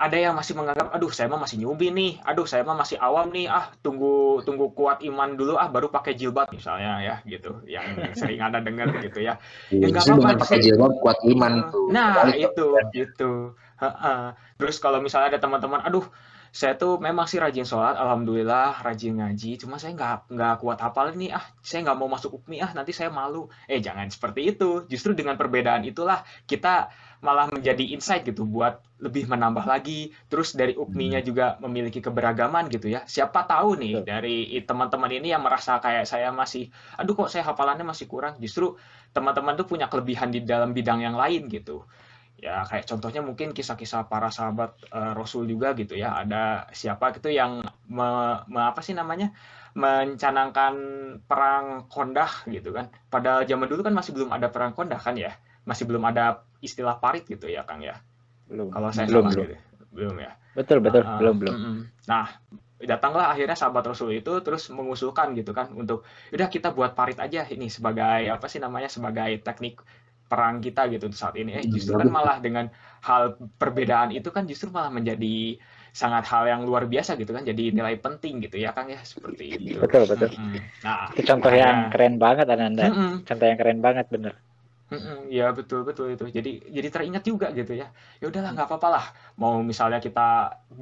Speaker 1: ada yang masih menganggap, aduh saya mah masih newbie nih, aduh saya mah masih awam nih, ah tunggu tunggu kuat iman dulu, ah baru pakai jilbab misalnya ya gitu, yang sering ada dengar gitu ya. Ya, nggak apa-apa,
Speaker 3: pakai jilbab kuat iman tuh.
Speaker 1: Nah
Speaker 3: Balik
Speaker 1: itu itu. Ha-ha. Terus kalau misalnya ada teman-teman, aduh saya tuh memang sih rajin sholat, alhamdulillah rajin ngaji, cuma saya nggak nggak kuat hafal nih, ah saya nggak mau masuk UPMI, ah nanti saya malu. Eh jangan seperti itu. Justru dengan perbedaan itulah kita malah menjadi insight gitu buat lebih menambah lagi. Terus dari UPMI-nya juga memiliki keberagaman gitu ya. Siapa tahu nih dari teman-teman ini yang merasa kayak saya masih, aduh kok saya hafalannya masih kurang. Justru teman-teman tuh punya kelebihan di dalam bidang yang lain gitu. Ya kayak contohnya mungkin kisah-kisah para sahabat eh, Rasul juga gitu ya. Ada siapa gitu yang me- me- apa sih namanya? mencanangkan perang Kondah gitu kan. Pada zaman dulu kan masih belum ada perang Kondah kan ya. Masih belum ada istilah parit gitu ya Kang ya.
Speaker 2: belum
Speaker 1: Kalau saya
Speaker 2: belum
Speaker 1: salah
Speaker 2: belum
Speaker 1: gitu. Belum ya.
Speaker 2: betul betul
Speaker 1: Ah,
Speaker 2: belum belum.
Speaker 1: Nah, datanglah akhirnya sahabat Rasul itu terus mengusulkan gitu kan untuk udah kita buat parit aja ini sebagai apa sih namanya sebagai teknik perang kita gitu saat ini. Eh justru kan malah dengan hal perbedaan itu kan justru malah menjadi sangat hal yang luar biasa gitu kan jadi nilai penting gitu ya Kang ya seperti itu.
Speaker 2: betul betul
Speaker 1: Mm-mm. Nah,
Speaker 2: itu contoh yang keren banget Ananda
Speaker 1: Mm-mm.
Speaker 2: contoh yang keren banget bener
Speaker 1: Mm-mm, Iya betul betul itu. Jadi jadi teringat juga gitu ya. Ya udahlah nggak apa-apa lah. Mau misalnya kita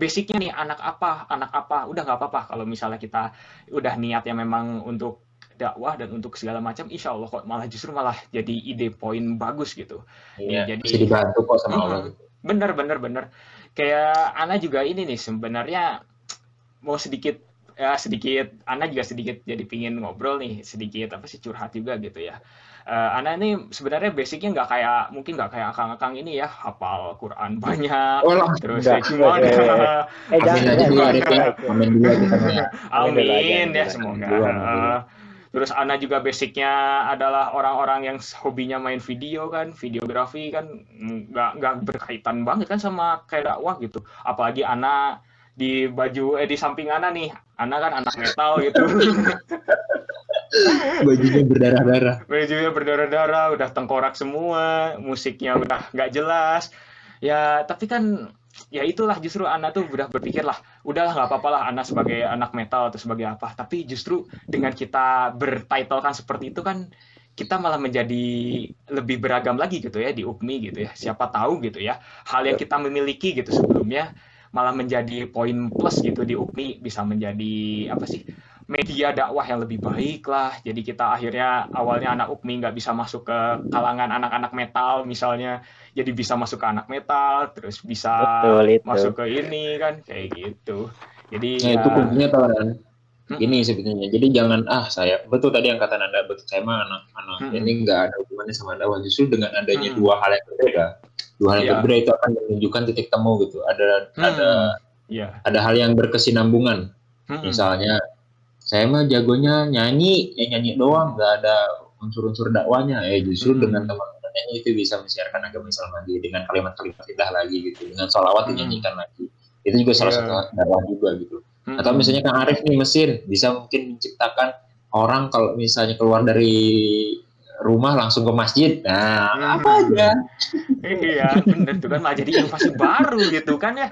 Speaker 1: basicnya nih anak apa anak apa udah nggak apa-apa kalau misalnya kita udah niatnya memang untuk dakwah dan untuk segala macam, insya Allah kok malah justru malah jadi ide poin bagus gitu.
Speaker 3: Iya,
Speaker 1: jadi-
Speaker 3: bisa dibantu kok sama. Allah.
Speaker 1: Bener bener bener. Kayak Ana juga ini nih sebenarnya mau sedikit ya sedikit Ana juga sedikit jadi pingin ngobrol nih sedikit apa sih curhat juga gitu ya. Eh, Ana ini sebenarnya basicnya nggak kayak mungkin nggak kayak akang-akang ini ya hafal Quran banyak
Speaker 3: Oh, lah.
Speaker 1: terus
Speaker 2: Enggak.
Speaker 1: ya gimana
Speaker 2: Eh, eh,
Speaker 3: Amin
Speaker 2: eh jangan
Speaker 3: aja ya.
Speaker 2: jangan.
Speaker 3: Amin ya.
Speaker 2: Amin
Speaker 1: Amin ya semoga. Terus Ana juga basicnya adalah orang-orang yang hobinya main video kan, videografi kan nggak nggak berkaitan banget kan sama kayak dakwah gitu. Apalagi Ana di baju eh di samping Ana nih, Ana kan anak metal gitu.
Speaker 3: Bajunya berdarah-darah.
Speaker 1: Bajunya berdarah-darah, udah tengkorak semua, musiknya udah nggak jelas. Ya, tapi kan ya itulah justru Ana tuh udah berpikir lah, udahlah nggak apa-apa lah Ana sebagai anak metal atau sebagai apa. Tapi justru dengan kita bertitlekan seperti itu kan kita malah menjadi lebih beragam lagi gitu ya di UPMI gitu ya. Siapa tahu gitu ya, hal yang kita memiliki gitu sebelumnya malah menjadi poin plus gitu di UPMI bisa menjadi apa sih media dakwah yang lebih baik lah. Jadi kita akhirnya awalnya anak UPMI nggak bisa masuk ke kalangan anak-anak metal misalnya, jadi bisa masuk ke anak metal, terus bisa
Speaker 2: betul itu
Speaker 1: masuk ke ini kan kayak gitu. Jadi
Speaker 3: Nah,
Speaker 1: ya,
Speaker 3: itu kuncinya kawan.
Speaker 1: Mm-mm.
Speaker 3: Ini sebetulnya. Jadi jangan ah saya betul tadi yang kata Anda betul saya mah anak-anak
Speaker 1: Mm-mm.
Speaker 3: ini nggak ada hubungannya sama dakwah. Justru dengan adanya
Speaker 1: Mm-mm.
Speaker 3: dua hal yang berbeda, dua hal yang
Speaker 1: Iya.
Speaker 3: berbeda itu akan menunjukkan titik temu gitu. Ada
Speaker 1: Hmm.
Speaker 3: ada
Speaker 1: ya.
Speaker 3: ada hal yang berkesinambungan.
Speaker 1: Mm-mm.
Speaker 3: Misalnya saya mah jagonya nyanyi, ya nyanyi doang, nggak ada unsur-unsur dakwahnya. Eh justru
Speaker 1: Hmm.
Speaker 3: dengan teman-teman nyanyi itu bisa mensiarkan agama Islam lagi dengan kalimat-kalimat indah lagi gitu, dengan sholawat
Speaker 1: Hmm.
Speaker 3: dinyanyikan lagi. Itu juga salah
Speaker 1: Iya.
Speaker 3: satu dakwah juga gitu.
Speaker 1: Mm-mm.
Speaker 3: Atau misalnya Kang Arif nih mesin bisa mungkin menciptakan orang kalau misalnya keluar dari rumah langsung ke masjid. Nah,
Speaker 1: Hmm.
Speaker 3: apa aja?
Speaker 1: Iya, bener tuh kan malah jadi inovasi baru gitu kan ya.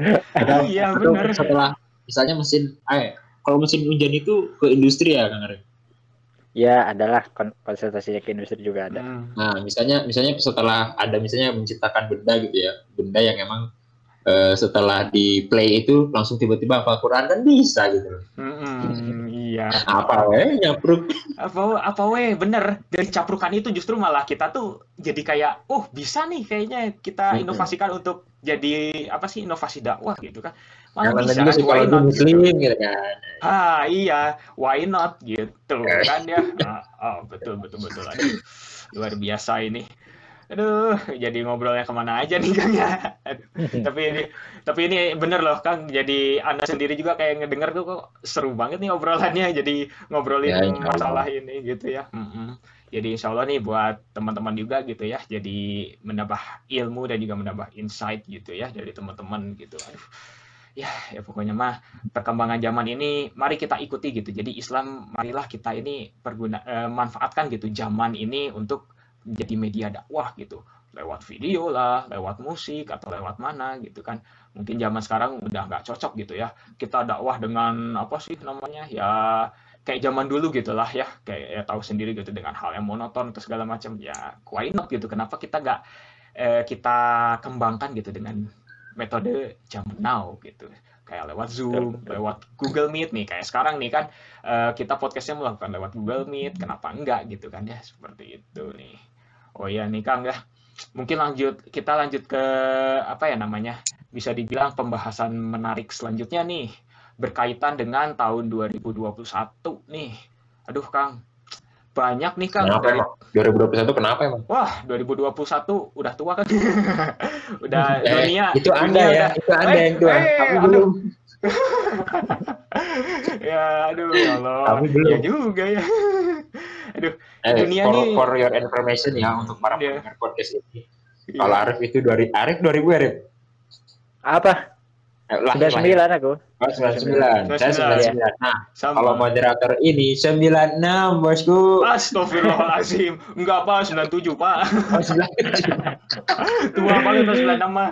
Speaker 1: Iya, bener.
Speaker 3: setelah misalnya mesin, eh kalau mesin hujan itu ke industri ya Kang Arif.
Speaker 2: ya adalah kon- konsultasi ke industri juga ada
Speaker 1: Hmm.
Speaker 3: Nah, misalnya misalnya setelah ada misalnya menciptakan benda gitu ya, benda yang emang eh, setelah di play itu langsung tiba-tiba hafal Quran kan bisa gitu.
Speaker 1: Mm-mm, iya.
Speaker 3: Apa weh nyapruk?
Speaker 1: Apa apa weh bener dari caprukan itu justru malah kita tuh jadi kayak oh bisa nih kayaknya kita inovasikan untuk jadi apa sih inovasi dakwah gitu kan. Malah
Speaker 3: Yang
Speaker 1: bisa why not
Speaker 3: muslim
Speaker 1: gitu.
Speaker 3: gitu kan.
Speaker 1: Ah iya, why not gitu kan ya. Ah, oh, betul betul betul Aduh, luar biasa ini. Aduh, jadi ngobrolnya ke mana aja nih Kang ya. Tapi ini tapi ini bener loh Kang. Jadi Anda sendiri juga kayak ngedenger tuh kok seru banget nih obrolannya. Jadi ngobrolin
Speaker 3: Ya, Allah.
Speaker 1: masalah ini gitu ya. Mm-mm. Jadi insya Allah nih buat teman-teman juga gitu ya. Jadi menambah ilmu dan juga menambah insight gitu ya dari teman-teman gitu. Aduh. Ya, ya pokoknya mah perkembangan zaman ini mari kita ikuti gitu. Jadi Islam marilah kita ini perguna eh, manfaatkan gitu zaman ini untuk jadi media dakwah gitu lewat video lah, lewat musik atau lewat mana gitu kan. Mungkin zaman sekarang udah nggak cocok gitu ya. Kita dakwah dengan apa sih namanya ya kayak zaman dulu gitu lah ya. Kayak ya tahu sendiri gitu dengan hal yang monoton atau segala macam ya why not gitu. Kenapa kita nggak eh, kita kembangkan gitu dengan metode zaman now gitu. Kayak lewat Zoom, lewat Google Meet nih. Kayak sekarang nih kan eh, kita podcastnya melakukan lewat Google Meet. Kenapa enggak gitu kan ya seperti itu nih. Oh iya nih Kang ya. Mungkin lanjut kita lanjut ke apa ya namanya? Bisa dibilang pembahasan menarik selanjutnya nih berkaitan dengan tahun 2021 nih. Aduh Kang. Banyak nih Kang
Speaker 3: Kenapa
Speaker 1: dari
Speaker 3: emang? 2021 kenapa emang?
Speaker 1: Wah, 2021 udah tua kan? udah
Speaker 3: Eh,
Speaker 1: dunia
Speaker 3: itu
Speaker 1: dunia
Speaker 3: Anda ya,
Speaker 1: udah
Speaker 3: itu Anda
Speaker 1: Eh,
Speaker 3: yang tua.
Speaker 1: eh, aduh.
Speaker 3: belum.
Speaker 1: ya aduh ya Allah.
Speaker 3: Belum.
Speaker 1: Ya juga ya. aduh,
Speaker 3: Eh,
Speaker 1: Dunia
Speaker 3: for,
Speaker 1: nih-
Speaker 3: for your information ya untuk para
Speaker 1: Iya.
Speaker 3: pendengar podcast ini.
Speaker 1: iya.
Speaker 3: Kalau Arif itu dari Arif 2000 ya, Arif?
Speaker 2: Apa?
Speaker 3: Eh, lahir, lahir.
Speaker 2: 99 aku.
Speaker 3: Oh, 99. Saya 99. Nah,
Speaker 1: sama.
Speaker 3: kalau moderator ini 96, bosku.
Speaker 1: Astagfirullahaladzim. Enggak Pak, 97 Pak.
Speaker 3: Oh, 97.
Speaker 1: Tua banget 96 mah.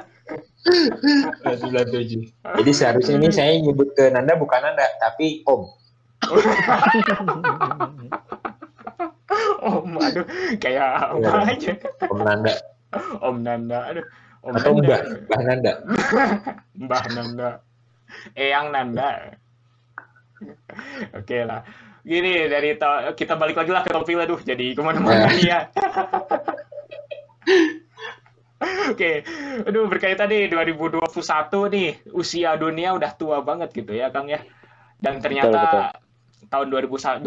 Speaker 3: Oh, 97. Jadi seharusnya ini saya nyebut ke Nanda bukan Nanda, tapi Om.
Speaker 1: Om, aduh, kayak apa
Speaker 3: Iya.
Speaker 1: aja.
Speaker 3: Om Nanda.
Speaker 1: Om Nanda, aduh. Om
Speaker 3: Atau
Speaker 1: Nanda.
Speaker 3: Mbah, Mbah Nanda.
Speaker 1: Mbah Nanda. Eyang Nanda. Oke lah. Gini dari to- kita balik lagi lah ke topik lah, duh jadi ke mana-mana nih ya. Oke, aduh berkaitan nih 2021 nih usia dunia udah tua banget gitu ya Kang ya. Dan ternyata tahun 2021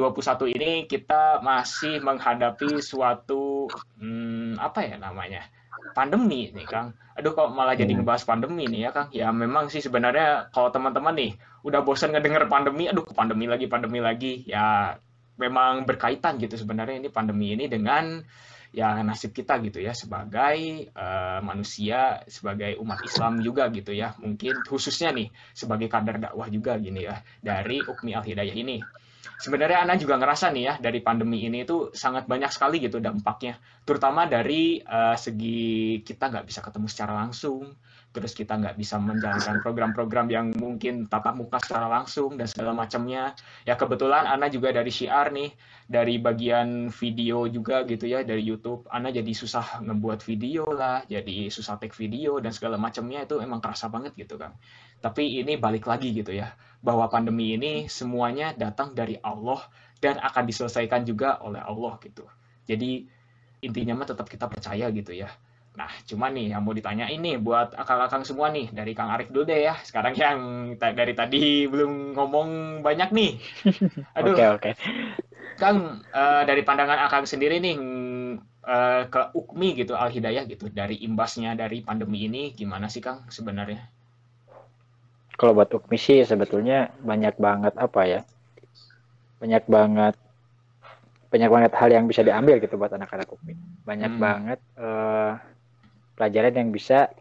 Speaker 1: ini kita masih menghadapi suatu hmm, apa ya namanya pandemi nih Kang. Aduh kok malah jadi
Speaker 3: Hmm.
Speaker 1: ngebahas pandemi nih ya Kang. Ya memang sih sebenarnya kalau teman-teman nih udah bosan ngedenger pandemi, aduh pandemi lagi pandemi lagi ya memang berkaitan gitu sebenarnya ini pandemi ini dengan ya nasib kita gitu ya sebagai eh, manusia sebagai umat Islam juga gitu ya mungkin khususnya nih sebagai kadar dakwah juga gini ya dari Ukmi Al Hidayah ini sebenarnya Ana juga ngerasa nih ya dari pandemi ini itu sangat banyak sekali gitu dampaknya. Terutama dari eh, segi kita nggak bisa ketemu secara langsung terus kita nggak bisa menjalankan program-program yang mungkin tatap muka secara langsung dan segala macamnya. Ya kebetulan Ana juga dari syiar nih dari bagian video juga gitu ya dari YouTube. Ana jadi susah ngebuat video lah jadi susah take video dan segala macamnya. Itu emang kerasa banget gitu kan tapi ini balik lagi gitu ya bahwa pandemi ini semuanya datang dari Allah dan akan diselesaikan juga oleh Allah gitu. Jadi intinya mah tetap kita percaya gitu ya Nah, cuman nih yang mau ditanya ini buat akang-akang semua nih dari Kang Arif dulu deh ya. Sekarang yang ta- dari tadi belum ngomong banyak nih. Aduh,
Speaker 2: Oke, oke.
Speaker 1: Kang, eh, dari pandangan Akang sendiri nih mm, eh, ke UKMI gitu, Al Hidayah gitu, dari imbasnya dari pandemi ini gimana sih Kang sebenarnya?
Speaker 2: Kalau buat UKMI sih sebetulnya banyak banget apa ya? Banyak banget banyak banget hal yang bisa diambil gitu buat anak-anak UKMI. Banyak
Speaker 1: Hmm.
Speaker 2: banget eh, pelajaran yang bisa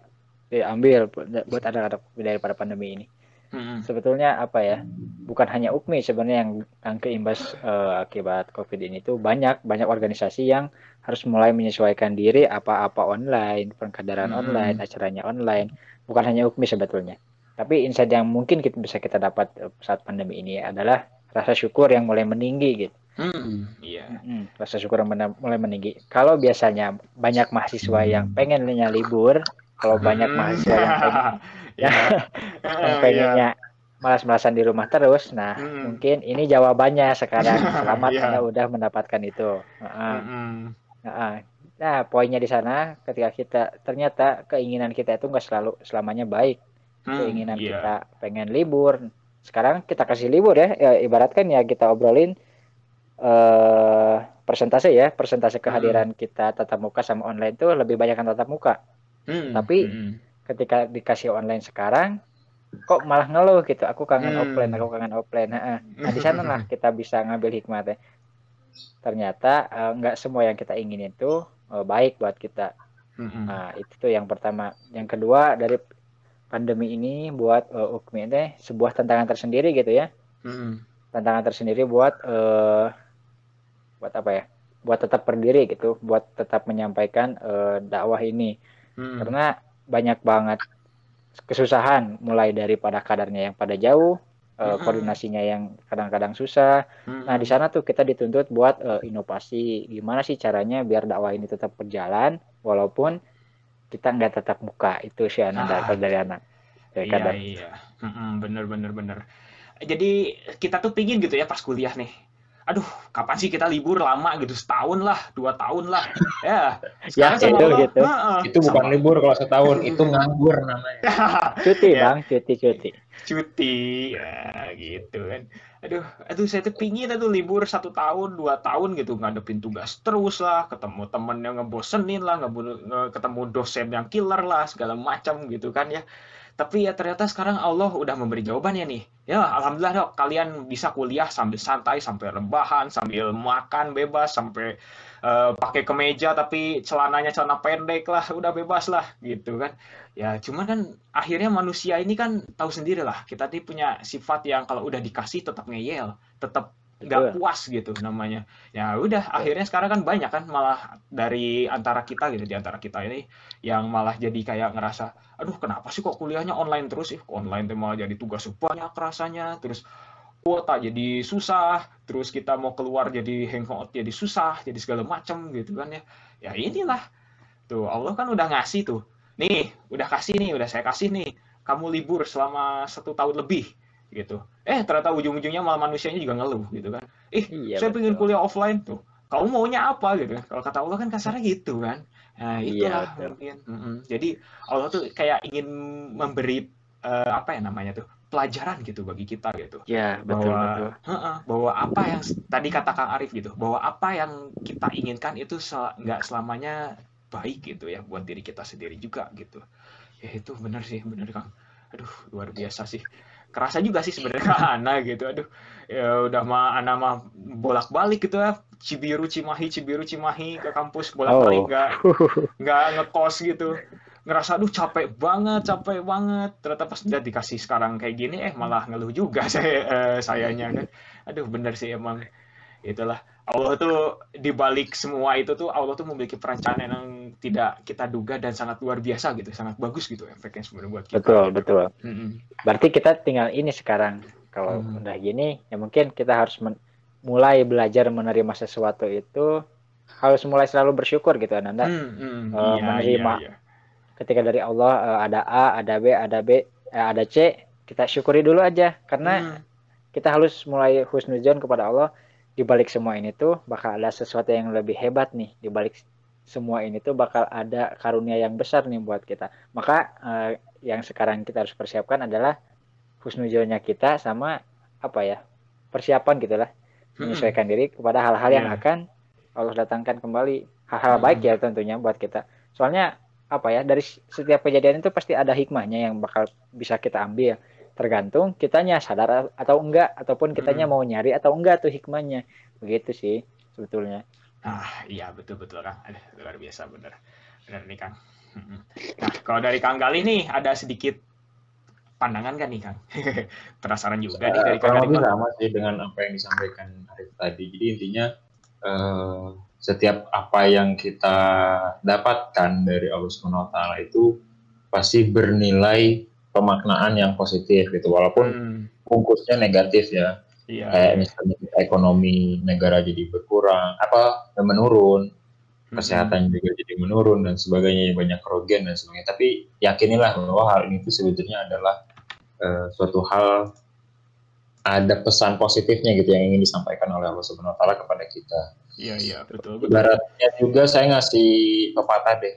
Speaker 2: diambil buat anak-anak daripada pandemi ini.
Speaker 1: Hmm,
Speaker 2: Sebetulnya apa ya? Bukan hanya UKMI sebenarnya yang yang keimbas eh, akibat COVID ini tuh banyak banyak organisasi yang harus mulai menyesuaikan diri apa-apa online, pengkaderan
Speaker 1: Hmm.
Speaker 2: online, acaranya online. Bukan hanya UKMI sebetulnya. Tapi insight yang mungkin kita bisa kita dapat eh, saat pandemi ini adalah rasa syukur yang mulai meninggi gitu.
Speaker 1: Hmm, iya.
Speaker 2: Hmm, rasa syukur mulai meninggi. Kalau biasanya banyak mahasiswa yang pengennya libur, kalau banyak
Speaker 1: Hmm.
Speaker 2: mahasiswa yang pengen
Speaker 1: Ya.
Speaker 2: yang pengennya malas-malasan di rumah terus. Nah,
Speaker 1: Hmm.
Speaker 2: mungkin ini jawabannya sekarang. Selamat
Speaker 1: Iya.
Speaker 2: Anda udah mendapatkan itu. Heeh,
Speaker 1: Hmm,
Speaker 2: heeh. Nah, poinnya di sana ketika kita ternyata keinginan kita itu nggak selalu selamanya baik.
Speaker 1: hmm,
Speaker 2: Keinginan
Speaker 1: iya.
Speaker 2: kita pengen libur. Sekarang kita kasih libur ya. ya ibaratkan ya kita obrolin eh persentase ya, persentase kehadiran kita tatap muka sama online itu lebih banyak yang tatap muka.
Speaker 1: Hmm,
Speaker 2: Tapi-
Speaker 1: hmm,
Speaker 2: Ketika dikasih online sekarang, kok malah ngeluh gitu. Aku kangen
Speaker 1: Hmm.
Speaker 2: offline, aku kangen offline. Heeh. Nah di sana lah kita bisa ngambil hikmahnya. Ternyata eh, nggak semua yang kita ingin itu eh, baik buat kita.
Speaker 1: hmm, hmm.
Speaker 2: Nah itu tuh yang pertama. Yang kedua dari pandemi ini buat eh, UKMI teh sebuah tantangan tersendiri gitu ya.
Speaker 1: Hmm,
Speaker 2: tantangan tersendiri buat eh buat apa ya buat tetap berdiri gitu buat tetap menyampaikan eh, dakwah ini
Speaker 1: hmm.
Speaker 2: karena banyak banget kesusahan mulai dari pada kadarnya yang pada jauh
Speaker 1: Mm-mm.
Speaker 2: koordinasinya yang kadang-kadang susah
Speaker 1: Hmm,
Speaker 2: nah di sana tuh kita dituntut buat eh, inovasi gimana sih caranya biar dakwah ini tetap berjalan walaupun kita nggak tetap muka itu sih Ananda
Speaker 1: Ah.
Speaker 2: dari anak dari
Speaker 1: Iya,
Speaker 2: kadar
Speaker 1: iya. Hmm, bener, bener, bener. Jadi kita tuh pingin gitu ya pas kuliah nih. Aduh, kapan sih kita libur lama gitu? Setahun lah, dua tahun lah. Ya,
Speaker 2: Ya,
Speaker 1: sekarang sama
Speaker 2: itu
Speaker 1: Allah,
Speaker 2: gitu.
Speaker 1: heeh,
Speaker 3: Itu bukan
Speaker 1: sama-
Speaker 3: libur kalau setahun, itu nganggur namanya.
Speaker 2: cuti
Speaker 1: Ya.
Speaker 2: bang cuti cuti
Speaker 1: cuti ya gitu kan aduh aduh saya tuh pingin tuh libur satu tahun dua tahun gitu ngadepin tugas terus lah ketemu temen yang ngebosenin lah ngebunuh- nge- ketemu dosen yang killer lah segala macam gitu kan ya tapi ya ternyata sekarang Allah udah memberi jawabannya nih. Ya alhamdulillah dok kalian bisa kuliah sambil santai sampai rebahan sambil makan bebas sampai eh, pakai kemeja tapi celananya celana pendek lah udah bebas lah gitu kan. Ya, cuman kan akhirnya manusia ini kan tahu sendiri lah, kita nih punya sifat yang kalau udah dikasih tetap ngeyel, tetap nggak puas gitu namanya. Ya udah, akhirnya sekarang kan banyak kan malah dari antara kita gitu, di antara kita ini yang malah jadi kayak ngerasa, aduh kenapa sih kok kuliahnya online terus sih? Online tuh malah jadi tugas banyak rasanya, terus kuota jadi susah, terus kita mau keluar jadi hangout jadi susah, jadi segala macam gitu kan ya. Ya inilah, tuh Allah kan udah ngasih tuh nih udah kasih nih udah saya kasih nih kamu libur selama satu tahun lebih gitu. Eh ternyata ujung-ujungnya malah manusianya juga ngeluh gitu kan. Ih
Speaker 2: Iya,
Speaker 1: saya pengen kuliah offline tuh. Kamu maunya apa gitu kan? Kalau kata Allah kan kasarnya gitu kan. Nah
Speaker 2: Iya,
Speaker 1: itulah
Speaker 2: betul.
Speaker 1: mungkin. Mm-mm. jadi Allah tuh kayak ingin memberi eh, apa ya namanya tuh pelajaran gitu bagi kita gitu.
Speaker 2: Ya, betul
Speaker 1: bahwa
Speaker 2: betul.
Speaker 1: Heeh, bahwa apa yang tadi kata Kang Arif gitu bahwa apa yang kita inginkan itu sel- nggak selamanya baik gitu ya buat diri kita sendiri juga gitu. Ya itu benar sih benar Kang. Aduh luar biasa sih kerasa juga sih sebenarnya Ana gitu. Aduh ya udah mah Ana mah bolak balik gitu ya. Cibiru Cimahi Cibiru Cimahi ke kampus bolak balik
Speaker 2: Oh.
Speaker 1: nggak nggak ngekos gitu. Ngerasa aduh capek banget capek banget. Ternyata pas udah dikasih sekarang kayak gini eh malah ngeluh juga saya eh, sayanya. Kan aduh bener sih emang. Itulah Allah tuh dibalik semua itu tuh Allah tuh memiliki perencanaan yang tidak kita duga dan sangat luar biasa gitu sangat bagus gitu efeknya sebenarnya buat kita
Speaker 2: Betul,
Speaker 1: gitu.
Speaker 2: betul.
Speaker 1: Mm-mm.
Speaker 2: Berarti kita tinggal ini sekarang. Kalau
Speaker 1: Hmm.
Speaker 2: udah gini, ya mungkin kita harus mulai belajar menerima sesuatu itu harus mulai selalu bersyukur gitu Ananda.
Speaker 1: Hmm, hmm,
Speaker 2: Eh,
Speaker 1: iya,
Speaker 2: menerima.
Speaker 1: iya, iya.
Speaker 2: Ketika dari Allah eh, ada A, ada B, ada B, eh, ada C, kita syukuri dulu aja karena
Speaker 1: Hmm,
Speaker 2: kita harus mulai husnuzon kepada Allah di balik semua ini tuh bakal ada sesuatu yang lebih hebat nih. Di balik semua ini tuh bakal ada karunia yang besar nih buat kita. Maka eh, yang sekarang kita harus persiapkan adalah husnuzonnya kita sama apa ya persiapan gitulah menyesuaikan diri kepada hal-hal yang
Speaker 1: Iya.
Speaker 2: akan Allah datangkan kembali. Hal-hal baik ya tentunya buat kita. Soalnya apa ya dari setiap kejadian itu pasti ada hikmahnya yang bakal bisa kita ambil tergantung kitanya sadar atau enggak ataupun kitanya
Speaker 1: Mm.
Speaker 2: mau nyari atau enggak tuh hikmahnya begitu sih sebetulnya
Speaker 1: Ah, iya betul betul Kang. Aduh, luar biasa bener. Bener nih Kang. Nah, kalau dari Kang Galih nih ada sedikit pandangan kan nih Kang? Penasaran juga nih dari Kang Galih.
Speaker 3: sama sih dengan apa yang disampaikan Arif tadi. Jadi intinya eh, setiap apa yang kita dapatkan dari Allah Subhanahu wa taala itu pasti bernilai pemaknaan yang positif gitu walaupun
Speaker 1: Hmm,
Speaker 3: bungkusnya negatif ya.
Speaker 1: iya.
Speaker 3: Kayak misalnya ekonomi negara jadi berkurang, apa menurun,
Speaker 1: Mm-mm.
Speaker 3: kesehatan juga jadi menurun dan sebagainya banyak kerugian dan sebagainya. Tapi yakinilah bahwa hal ini itu sebetulnya adalah eh, suatu hal ada pesan positifnya gitu yang ingin disampaikan oleh Allah Subhanahu wa taala kepada kita.
Speaker 1: Iya iya betul betul.
Speaker 3: Ibaratnya juga saya ngasih pepatah deh.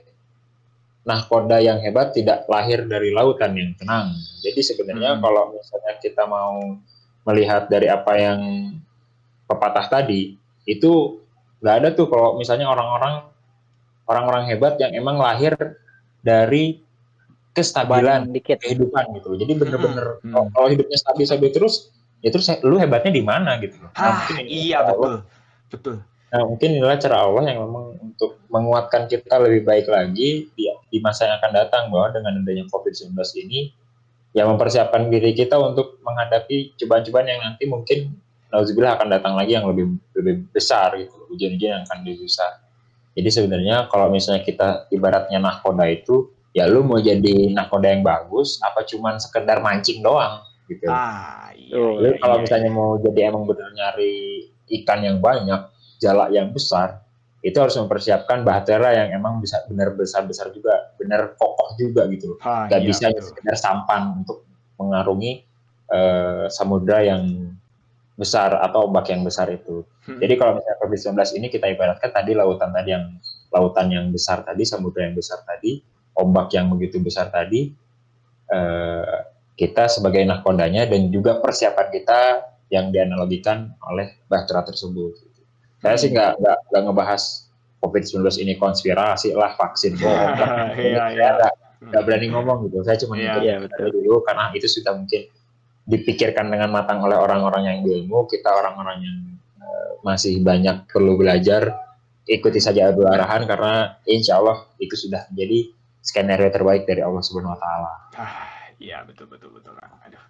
Speaker 3: Nah, koda yang hebat tidak lahir dari lautan yang tenang. Jadi sebenarnya
Speaker 1: Hmm.
Speaker 3: kalau misalnya kita mau melihat dari apa yang pepatah tadi, itu nggak ada tuh kalau misalnya orang-orang orang-orang hebat yang emang lahir dari kestabilan
Speaker 2: dikit.
Speaker 3: kehidupan gitu. Jadi bener-bener
Speaker 1: Hmm.
Speaker 3: kalau kalau hidupnya stabil-stabil terus, ya terus lu hebatnya di mana gitu. Nah,
Speaker 1: Ah,
Speaker 3: mungkin ini
Speaker 1: iya
Speaker 3: cara Allah-
Speaker 1: betul. Betul.
Speaker 3: Nah, mungkin inilah cara Allah yang memang untuk menguatkan kita lebih baik lagi di, di masa yang akan datang bahwa dengan adanya COVID-19 ini ya mempersiapkan diri kita untuk menghadapi cobaan-cobaan yang nanti mungkin nauzubillah akan datang lagi yang lebih lebih besar gitu, ujian-ujian yang akan lebih besar. Jadi sebenarnya kalau misalnya kita ibaratnya nahkoda itu ya lu mau jadi nahkoda yang bagus apa cuman sekedar mancing doang gitu.
Speaker 1: Ah, iya. Iya,
Speaker 3: Lu kalau
Speaker 1: iya,
Speaker 3: misalnya mau jadi emang benar nyari ikan yang banyak, jalak yang besar, itu harus mempersiapkan bahtera yang emang bisa benar besar-besar juga, benar kokoh juga gitu.
Speaker 1: Ah,
Speaker 3: Gak
Speaker 1: iya,
Speaker 3: bisa
Speaker 1: betul.
Speaker 3: sekedar sampan untuk mengarungi eh, samudra yang besar atau ombak yang besar itu.
Speaker 1: Hmm.
Speaker 3: Jadi kalau misalnya COVID-19 ini kita ibaratkan tadi lautan tadi yang lautan yang besar tadi, samudra yang besar tadi, ombak yang begitu besar tadi, eh, kita sebagai nahkodanya dan juga persiapan kita yang dianalogikan oleh bahtera tersebut. Saya sih nggak nggak nggak ngebahas COVID-19 ini konspirasi lah vaksin bohong.
Speaker 1: Iya,
Speaker 3: Saya
Speaker 1: iya.
Speaker 3: nggak nggak berani ngomong gitu. Saya cuma
Speaker 1: Iya,
Speaker 3: aja
Speaker 2: betul.
Speaker 3: dulu karena itu sudah mungkin dipikirkan dengan matang oleh orang-orang yang berilmu. Kita orang-orang yang eh, masih banyak perlu belajar. Ikuti saja adu arahan karena insya Allah itu sudah menjadi skenario terbaik dari Allah Subhanahu Wa Taala.
Speaker 1: Ah, iya betul betul betul. Aduh.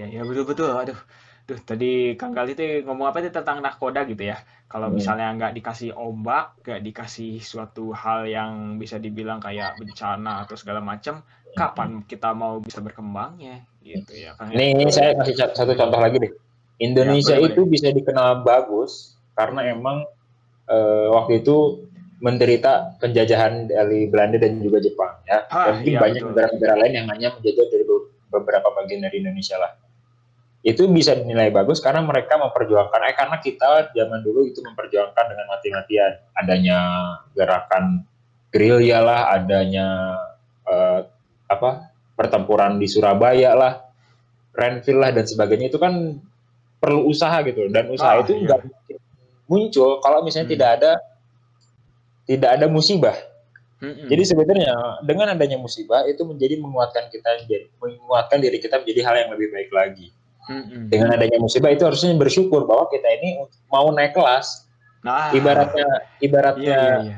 Speaker 1: Ya ya betul betul. Aduh. Duh, tadi Kang Gali tuh ngomong apa tuh tentang nahkoda gitu ya. Kalau
Speaker 3: Hmm.
Speaker 1: misalnya nggak dikasih ombak, nggak dikasih suatu hal yang bisa dibilang kayak bencana atau segala macam, kapan kita mau bisa berkembangnya gitu ya Kang.
Speaker 3: Ini, ini saya kasih satu contoh lagi deh. Indonesia
Speaker 1: Ya, boleh,
Speaker 3: itu bisa dikenal bagus karena emang eh, waktu itu menderita penjajahan dari Belanda dan juga Jepang ya.
Speaker 1: Ah,
Speaker 3: mungkin
Speaker 1: iya,
Speaker 3: banyak negara-negara lain yang hanya menjajah dari be- beberapa bagian dari Indonesia lah. Itu bisa dinilai bagus karena mereka memperjuangkan, eh karena kita zaman dulu itu memperjuangkan dengan mati-matian. Adanya gerakan gerilya lah, adanya eh, apa pertempuran di Surabaya lah, Renville lah dan sebagainya itu kan perlu usaha gitu dan usaha
Speaker 1: Ah,
Speaker 3: itu
Speaker 1: iya.
Speaker 3: nggak mungkin muncul kalau misalnya
Speaker 1: Hmm.
Speaker 3: tidak ada tidak ada musibah.
Speaker 1: Mm-mm.
Speaker 3: Jadi sebenarnya dengan adanya musibah itu menjadi menguatkan kita menguatkan diri kita menjadi hal yang lebih baik lagi.
Speaker 1: Mm-mm.
Speaker 3: Dengan adanya musibah itu harusnya bersyukur bahwa kita ini mau naik kelas.
Speaker 1: Nah,
Speaker 3: Ibaratnya
Speaker 1: iya,
Speaker 3: ibaratnya
Speaker 1: iya, iya.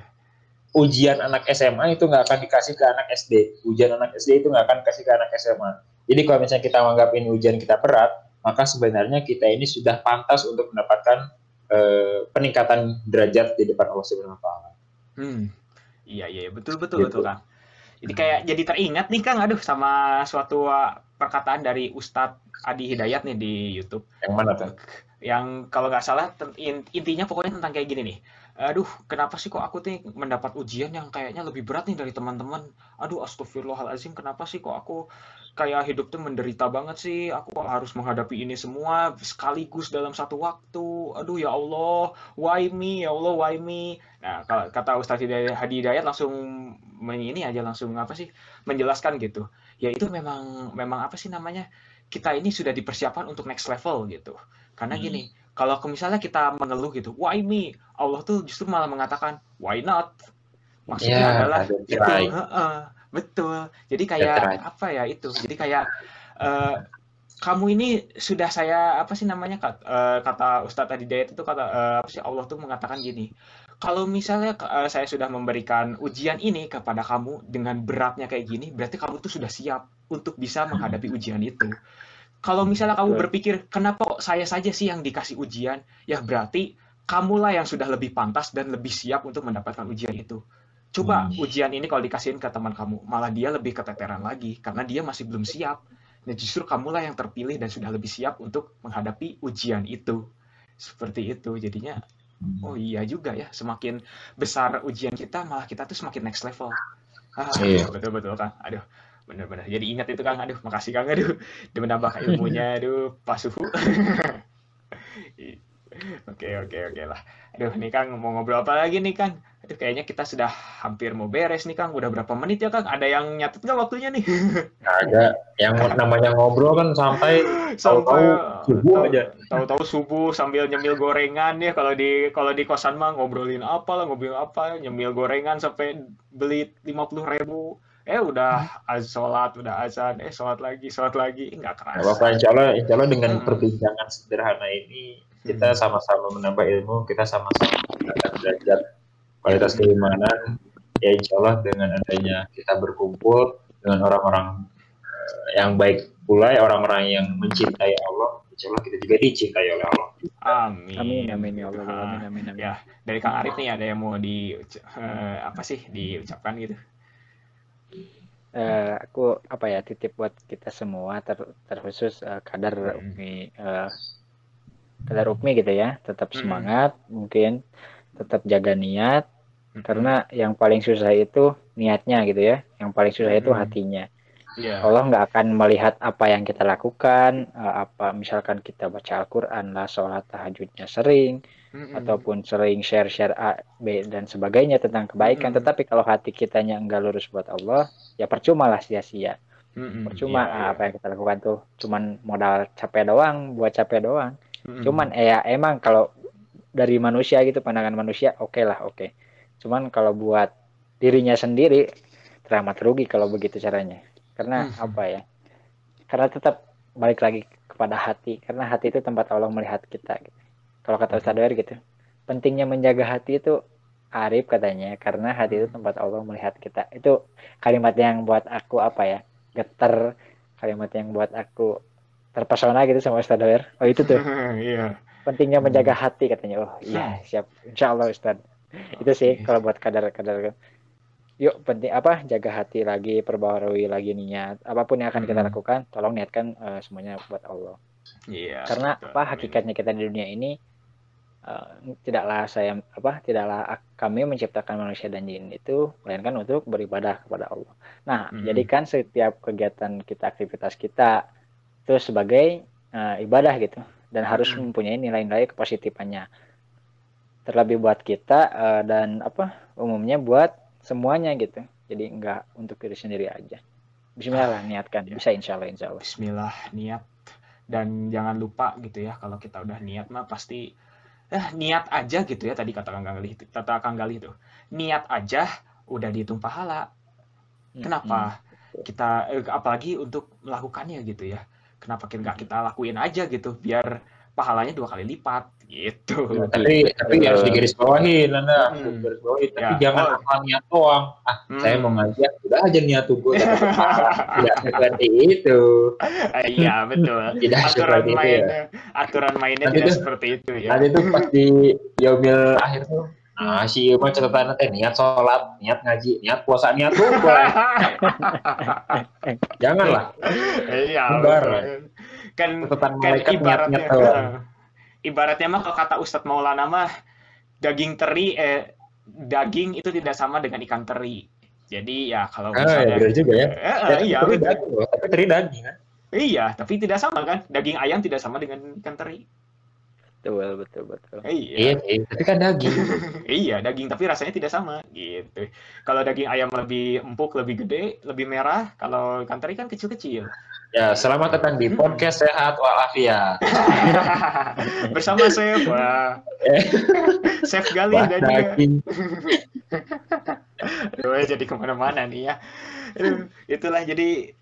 Speaker 3: ujian anak SMA itu nggak akan dikasih ke anak SD. Ujian anak SD itu nggak akan dikasih ke anak SMA. Jadi kalau misalnya kita menganggap ini ujian kita berat, maka sebenarnya kita ini sudah pantas untuk mendapatkan eh, peningkatan derajat di depan Allah Subhanahu wa taala.
Speaker 1: Hmm. Iya iya betul betul
Speaker 3: Gitu.
Speaker 1: betul Kang. Jadi kayak jadi teringat nih Kang, aduh sama suatu perkataan dari Ustadz Adi Hidayat nih di YouTube.
Speaker 3: Yang mana tuh?
Speaker 1: Yang kalau nggak salah intinya pokoknya tentang kayak gini nih. Aduh, kenapa sih kok aku tuh mendapat ujian yang kayaknya lebih berat nih dari teman-teman? Aduh, astagfirullahaladzim, kenapa sih kok aku kayak hidup tuh menderita banget sih? Aku kok harus menghadapi ini semua sekaligus dalam satu waktu. Aduh, ya Allah, why me? Ya Allah, why me? Nah, kalau kata Ustadz Hadi Hidayat langsung ini aja langsung apa sih? Menjelaskan gitu. Ya itu memang memang apa sih namanya? Kita ini sudah dipersiapkan untuk next level gitu. Karena
Speaker 3: Hmm.
Speaker 1: gini, kalau misalnya kita mengeluh gitu, why me? Allah tuh justru malah mengatakan, why not? Maksudnya
Speaker 3: Ya,
Speaker 1: adalah itu,
Speaker 3: right.
Speaker 1: heeh, betul. Jadi kayak
Speaker 3: right.
Speaker 1: apa ya itu? Jadi kayak eh, kamu ini sudah saya apa sih namanya kat- eh, kata Ustadz Adi Dayat itu kata eh, apa sih Allah tuh mengatakan gini. Kalau misalnya eh, saya sudah memberikan ujian ini kepada kamu dengan beratnya kayak gini, berarti kamu tuh sudah siap untuk bisa menghadapi ujian itu. Kalau misalnya kamu berpikir, kenapa kok saya saja sih yang dikasih ujian? Ya berarti kamulah yang sudah lebih pantas dan lebih siap untuk mendapatkan ujian itu. Coba
Speaker 3: Hmm.
Speaker 1: ujian ini kalau dikasihin ke teman kamu, malah dia lebih keteteran lagi karena dia masih belum siap. Nah justru kamulah yang terpilih dan sudah lebih siap untuk menghadapi ujian itu. Seperti itu, jadinya oh iya juga ya, semakin besar ujian kita, malah kita tuh semakin next level. Ah,
Speaker 3: Iya.
Speaker 1: betul-betul Kang. Aduh, benar-benar. Jadi ingat itu Kang. Aduh, makasih Kang. Aduh, udah menambah ilmunya. Aduh, Pak Suhu. Oke, oke, oke lah. Aduh, nih Kang, mau ngobrol apa lagi nih Kang? Aduh, kayaknya kita sudah hampir mau beres nih Kang. Udah berapa menit ya Kang? Ada yang nyatet nggak waktunya nih?
Speaker 3: Nggak ada. Yang namanya ngobrol kan sampai
Speaker 1: Sampai
Speaker 3: tahu-tahu subuh aja.
Speaker 1: tahu-tahu subuh sambil nyemil gorengan ya kalau di kalau di kosan mah ngobrolin apa lah ngobrolin apa nyemil gorengan sampai beli lima puluh ribu eh udah az sholat udah azan eh sholat lagi sholat lagi nggak keras
Speaker 3: Nggak apa-apa, insya Allah, insya Allah dengan
Speaker 1: Hmm.
Speaker 3: perbincangan sederhana ini kita sama-sama menambah ilmu, kita sama-sama meningkatkan derajat kualitas keimanan. Ya insya Allah dengan adanya kita berkumpul dengan orang-orang eh, yang baik pula, orang-orang yang mencintai Allah, insya Allah kita juga dicintai oleh Allah.
Speaker 1: amin
Speaker 2: Amin amin ya Allah.
Speaker 1: Ah,
Speaker 2: Amin amin amin.
Speaker 1: ya dari Kang Arif nih ada yang mau di eh, apa sih diucapkan gitu
Speaker 2: Eh, aku apa ya titip buat kita semua ter, terkhusus eh, kadar
Speaker 1: Hmm.
Speaker 2: Ukmi eh, kadar Ukmi gitu ya tetap
Speaker 1: Hmm.
Speaker 2: semangat mungkin tetap jaga niat
Speaker 1: Hmm.
Speaker 2: karena yang paling susah itu niatnya gitu ya yang paling susah itu
Speaker 1: Hmm.
Speaker 2: hatinya
Speaker 1: Iya.
Speaker 2: Allah nggak akan melihat apa yang kita lakukan eh, apa misalkan kita baca Al-Quran lah sholat tahajudnya sering
Speaker 1: Mm-mm.
Speaker 2: ataupun sering share-share A, B dan sebagainya tentang kebaikan
Speaker 1: Mm.
Speaker 2: tetapi kalau hati kitanya enggak lurus buat Allah ya percuma lah sia-sia
Speaker 1: Mm-mm.
Speaker 2: percuma
Speaker 1: Iya,
Speaker 2: ah,
Speaker 1: iya.
Speaker 2: apa yang kita lakukan tuh cuman modal capek doang buat capek doang
Speaker 1: Mm-mm.
Speaker 2: cuman eh, ya emang kalau dari manusia gitu pandangan manusia oke lah oke. Cuman kalau buat dirinya sendiri teramat rugi kalau begitu caranya. Karena
Speaker 1: Hmm.
Speaker 2: apa ya? Karena tetap balik lagi kepada hati. Karena hati itu tempat Allah melihat kita gitu. kalau kata Ustadz Doer gitu pentingnya menjaga hati itu Arif katanya. Karena hati itu tempat Allah melihat kita. Itu kalimat yang buat aku apa ya? Geter kalimat yang buat aku terpesona gitu sama Ustadz Doer oh itu tuh.
Speaker 1: Iya.
Speaker 2: pentingnya menjaga hati katanya. Oh iya siap. Insya Allah Ustad itu sih kalau buat kadar-kadar. Yuk penting apa jaga hati lagi perbaharui lagi niat. Apa pun yang akan kita
Speaker 1: Hmm.
Speaker 2: lakukan tolong niatkan eh, semuanya buat Allah.
Speaker 1: Iya.
Speaker 2: karena
Speaker 1: betul.
Speaker 2: apa hakikatnya kita di dunia ini eh, tidaklah saya apa tidaklah ak- kami menciptakan manusia dan jin itu melainkan untuk beribadah kepada Allah. Nah
Speaker 1: Hmm.
Speaker 2: jadikan setiap kegiatan kita aktivitas kita itu sebagai eh, ibadah gitu. Dan harus
Speaker 1: Hmm.
Speaker 2: mempunyai nilai-nilai kepositifannya terlebih buat kita eh, dan apa umumnya buat semuanya gitu. Jadi enggak untuk diri sendiri aja. Bismillah lah niatkan. Bisa insya Allah insya Allah
Speaker 1: Bismillah niat. Dan jangan lupa gitu ya kalau kita udah niat mah pasti eh niat aja gitu ya. Tadi kata Kang Galih kata Kang Galih tuh niat aja udah dihitung pahala. Kenapa kita eh, apalagi untuk melakukannya gitu ya kenapa kita nggak kita lakuin aja gitu biar pahalanya dua kali lipat gitu
Speaker 3: Ya, tapi tapi
Speaker 2: Betul.
Speaker 3: harus digarisbawahi, Nanda.
Speaker 1: Hmm.
Speaker 3: Harus digarisbawahi. Tapi
Speaker 1: Ya.
Speaker 3: jangan
Speaker 1: Oh.
Speaker 3: asal niat doang. Ah,
Speaker 1: Hmm.
Speaker 3: saya mau ngajar, udah aja niat tuh gue. Tidak seperti itu.
Speaker 1: Ah, iya betul
Speaker 3: Tidak
Speaker 1: aturan
Speaker 3: seperti itu
Speaker 1: main
Speaker 3: ya.
Speaker 1: aturan mainnya
Speaker 3: Nanti
Speaker 1: tidak
Speaker 3: tuh-
Speaker 1: seperti itu ya
Speaker 3: Nanti tuh pas di yaumil akhir tuh, nah si Ilma catatan teh niat sholat, niat ngaji, niat puasa, niat lupa. Janganlah.
Speaker 1: iya betul. kan
Speaker 3: Catatan
Speaker 1: kan ibaratnya
Speaker 3: doang.
Speaker 1: eh, ibaratnya mah kalau kata Ustadz Maulana mah daging teri eh daging itu tidak sama dengan ikan teri jadi ya kalau
Speaker 3: Ah, ya
Speaker 1: misalnya
Speaker 3: benar juga ya.
Speaker 1: Eh, eh,
Speaker 3: Ya,
Speaker 1: iya betul.
Speaker 3: daging tapi teri daging kan.
Speaker 1: iya tapi tidak sama kan daging ayam tidak sama dengan ikan teri
Speaker 2: betul betul betul
Speaker 1: iya
Speaker 3: Iya, sih, tapi kan daging.
Speaker 1: iya daging tapi rasanya tidak sama gitu kalau daging ayam lebih empuk lebih gede lebih merah kalau ikan teri kan kecil-kecil
Speaker 3: Ya, selamat datang di podcast sehat walafiat.
Speaker 1: bersama Chef wah. Chef Gali
Speaker 3: Wah,
Speaker 1: dan
Speaker 3: daging.
Speaker 1: Aduh, jadi ke mana-mana nih ya. Itulah jadi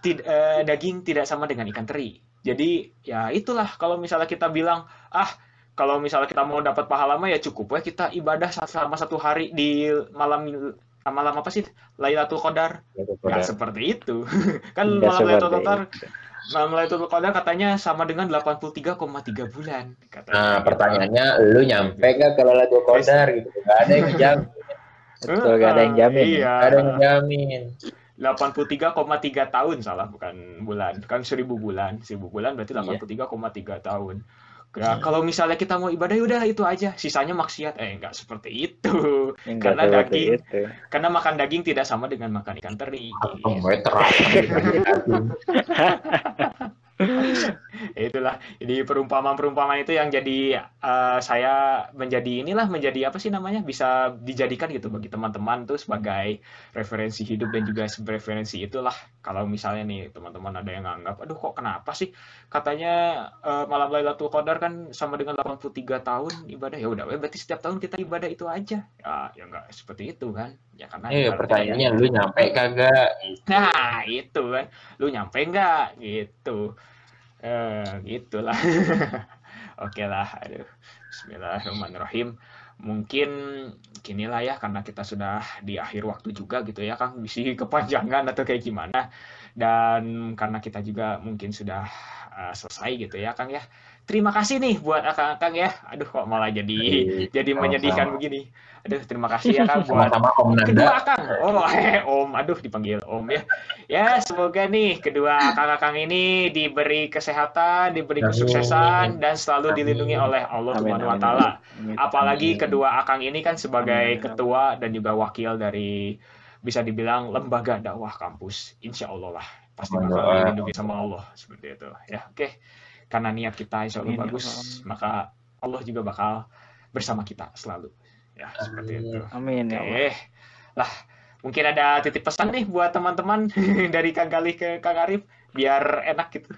Speaker 1: tid- eh, daging tidak sama dengan ikan teri. Jadi ya itulah kalau misalnya kita bilang ah kalau misalnya kita mau dapat pahala mah ya cukup ya kita ibadah selama satu hari di malam malam apa sih Lailatul Qadar. Nggak seperti itu. kan
Speaker 2: Nggak
Speaker 1: malam Lailatul Qadar malam Lailatul Qadar katanya sama dengan 83,3 bulan. Katanya
Speaker 3: Nah, pertanyaannya, lu nyampe nggak kalau lagu kodar gitu? Gak ada yang jamin.
Speaker 2: betul gak ada yang jamin
Speaker 1: Iya.
Speaker 3: Gak ada yang jamin.
Speaker 1: 83,3 tahun salah bukan bulan kan 1000 bulan 1000 bulan berarti
Speaker 2: Iya.
Speaker 1: 83,3 tahun Ya, kalau misalnya kita mau ibadah ya udah itu aja sisanya maksiat eh enggak seperti itu
Speaker 2: Enggak
Speaker 1: Karena
Speaker 2: seperti
Speaker 1: daging.
Speaker 2: itu.
Speaker 1: karena makan daging tidak sama dengan makan ikan teri
Speaker 3: Oh, terakhir.
Speaker 1: itulah jadi perumpamaan-perumpamaan itu yang jadi uh, saya menjadi inilah menjadi apa sih namanya bisa dijadikan gitu bagi teman-teman tuh sebagai referensi hidup dan juga referensi itulah. Kalau misalnya nih teman-teman ada yang nganggap aduh kok kenapa sih? Katanya uh, malam Lailatul Qadar kan sama dengan 83 tahun ibadah. Ya udah berarti setiap tahun kita ibadah itu aja. Ya ya enggak seperti itu kan. Ya karena
Speaker 3: eh, pertanyaannya lu nyampe kagak?
Speaker 1: Nah itu kan. Lu nyampe enggak gitu Eh, gitulah. Oke lah, aduh. Bismillahirrahmanirrahim. Mungkin ginilah ya karena kita sudah di akhir waktu juga gitu ya Kang, bisa kepanjangan atau kayak gimana. Dan karena kita juga mungkin sudah uh, selesai gitu ya Kang ya. Terima kasih nih buat Kang ya. Aduh kok malah jadi jadi menyedihkan begini. Aduh, terima kasih ya Kang buat
Speaker 3: sama Om Nanda.
Speaker 1: kedua Kang. Oh, eh, Om. Aduh, dipanggil Om ya. Ya, semoga nih kedua Kang-Kang ini diberi kesehatan, diberi kesuksesan dan selalu dilindungi oleh Allah Subhanahu wa taala. Apalagi kedua Akang ini kan sebagai ketua dan juga wakil dari bisa dibilang lembaga dakwah kampus. Insya Allah lah pasti bakal dilindungi sama Allah seperti itu. Ya, oke. Karena niat kita insya Allah bagus, maka Allah juga bakal bersama kita selalu. Ya, seperti itu.
Speaker 2: Amin ya
Speaker 1: Allah. Lah, mungkin ada titip pesan nih buat teman-teman dari Kang Galih ke Kang Arif biar enak gitu.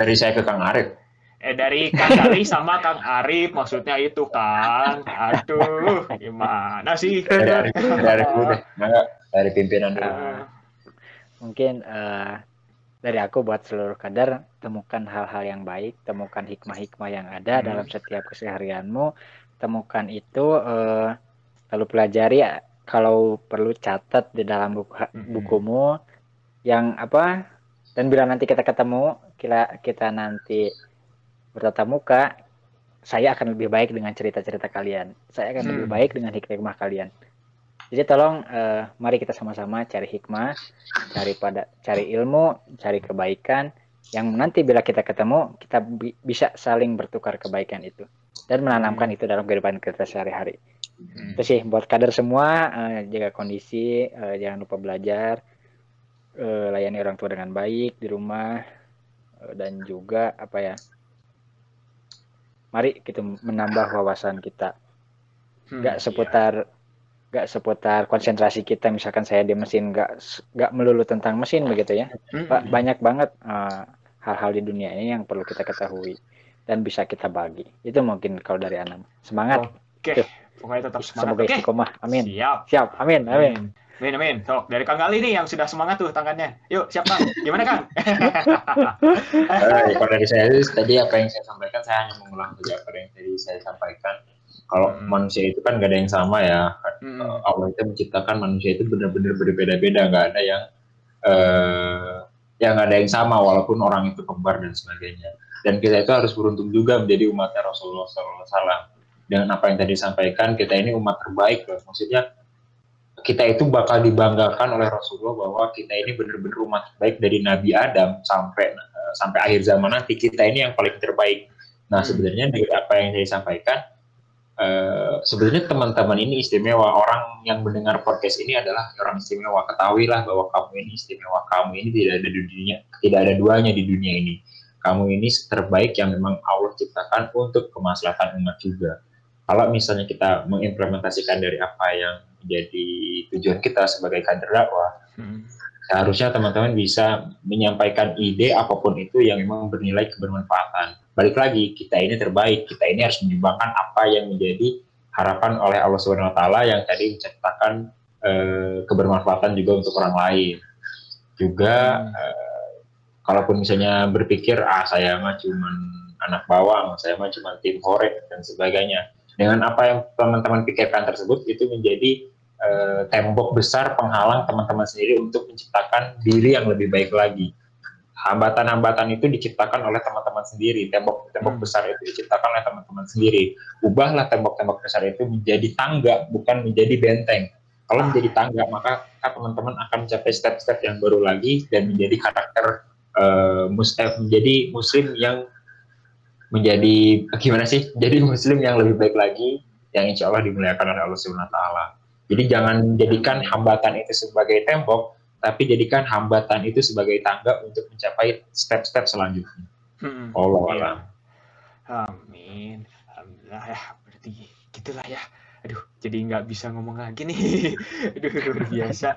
Speaker 3: dari saya ke Kang Arif.
Speaker 1: Eh dari Kang Galih sama Kang Arif maksudnya itu kan. Aduh, gimana sih?
Speaker 3: Dari Arif, dari Arif dulu deh. Enggak, dari pimpinan dulu.
Speaker 2: Uh, mungkin uh, dari aku buat seluruh kader temukan hal-hal yang baik, temukan hikmah-hikmah yang ada hmm. dalam setiap keseharianmu, temukan itu uh, lalu pelajari kalau perlu catat di dalam buku bukumu. Yang apa dan bila nanti kita ketemu kita kita nanti bertatap muka saya akan lebih baik dengan cerita-cerita kalian. Saya akan hmm. lebih baik dengan hikmah kalian jadi tolong uh, mari kita sama-sama cari hikmah cari pada cari ilmu cari kebaikan yang nanti bila kita ketemu kita bi bisa saling bertukar kebaikan itu dan menanamkan hmm. itu dalam kehidupan kita sehari-hari. Hmm. Itu sih buat kader semua uh, jaga kondisi, uh, jangan lupa belajar, uh, layani orang tua dengan baik di rumah uh, dan juga apa ya? Mari kita menambah wawasan kita. Hmm, gak seputar iya. Gak seputar konsentrasi kita misalkan saya di mesin gak gak melulu tentang mesin begitu ya. Hmm. Banyak banget hal-hal uh, di dunia ini yang perlu kita ketahui dan bisa kita bagi. Itu mungkin kalau dari Anam. Semangat.
Speaker 1: Oke. Okay. Pokoknya tetap semangat.
Speaker 2: Semoga okay. istiqomah. Amin.
Speaker 1: Siap.
Speaker 2: Siap. Amin. Amin. amin.
Speaker 1: Amin, amin. So, dari Kang Gali nih yang sudah semangat tuh tangannya. Yuk, siap Kang. Gimana Kang?
Speaker 3: kalau dari saya tadi apa yang saya sampaikan, saya hanya mengulang saja apa yang tadi saya sampaikan. Kalau hmm. manusia itu kan gak ada yang sama ya. Hmm. Allah itu menciptakan manusia itu benar-benar berbeda-beda. Gak ada yang uh, yang ada yang sama walaupun orang itu kembar dan sebagainya dan kita itu harus beruntung juga menjadi umatnya Rasulullah SAW dengan apa yang tadi disampaikan kita ini umat terbaik loh maksudnya kita itu bakal dibanggakan oleh Rasulullah bahwa kita ini benar-benar umat terbaik dari Nabi Adam sampai uh, sampai akhir zaman nanti kita ini yang paling terbaik nah hmm. sebenarnya dari apa yang saya sampaikan Uh, sebenarnya teman-teman ini istimewa orang yang mendengar podcast ini adalah orang istimewa ketahuilah bahwa kamu ini istimewa kamu ini tidak ada di dunia tidak ada duanya di dunia ini kamu ini terbaik yang memang Allah ciptakan untuk kemaslahatan umat juga. Kalau misalnya kita mengimplementasikan dari apa yang menjadi tujuan kita sebagai kader dakwah, hmm. seharusnya teman-teman bisa menyampaikan ide apa pun itu yang memang bernilai kebermanfaatan. Balik lagi, kita ini terbaik, kita ini harus menyumbangkan apa yang menjadi harapan oleh Allah Subhanahu Wa Taala yang tadi menciptakan eh, kebermanfaatan juga untuk orang lain. Juga hmm. eh, kalaupun misalnya berpikir ah saya mah cuma anak bawang, saya mah cuma tim hore dan sebagainya. Dengan apa yang teman-teman pikirkan tersebut itu menjadi uh, tembok besar penghalang teman-teman sendiri untuk menciptakan diri yang lebih baik lagi. Hambatan-hambatan itu diciptakan oleh teman-teman sendiri, tembok-tembok hmm. besar itu diciptakan oleh teman-teman sendiri. Ubahlah tembok-tembok besar itu menjadi tangga, bukan menjadi benteng. Kalau menjadi tangga, maka teman-teman akan mencapai step-step yang baru lagi dan menjadi karakter uh, mus eh, menjadi muslim yang menjadi gimana sih? Jadi muslim yang lebih baik lagi yang insya Allah dimuliakan oleh Allah Subhanahu Taala. Jadi jangan jadikan hambatan itu sebagai tembok, tapi jadikan hambatan itu sebagai tangga untuk mencapai step-step selanjutnya.
Speaker 1: Hmm,
Speaker 3: Allah
Speaker 1: iya.
Speaker 3: alam.
Speaker 1: Amin. Alhamdulillah ya. Berarti gitulah ya. Aduh, jadi nggak bisa ngomong lagi nih. Aduh, luar biasa.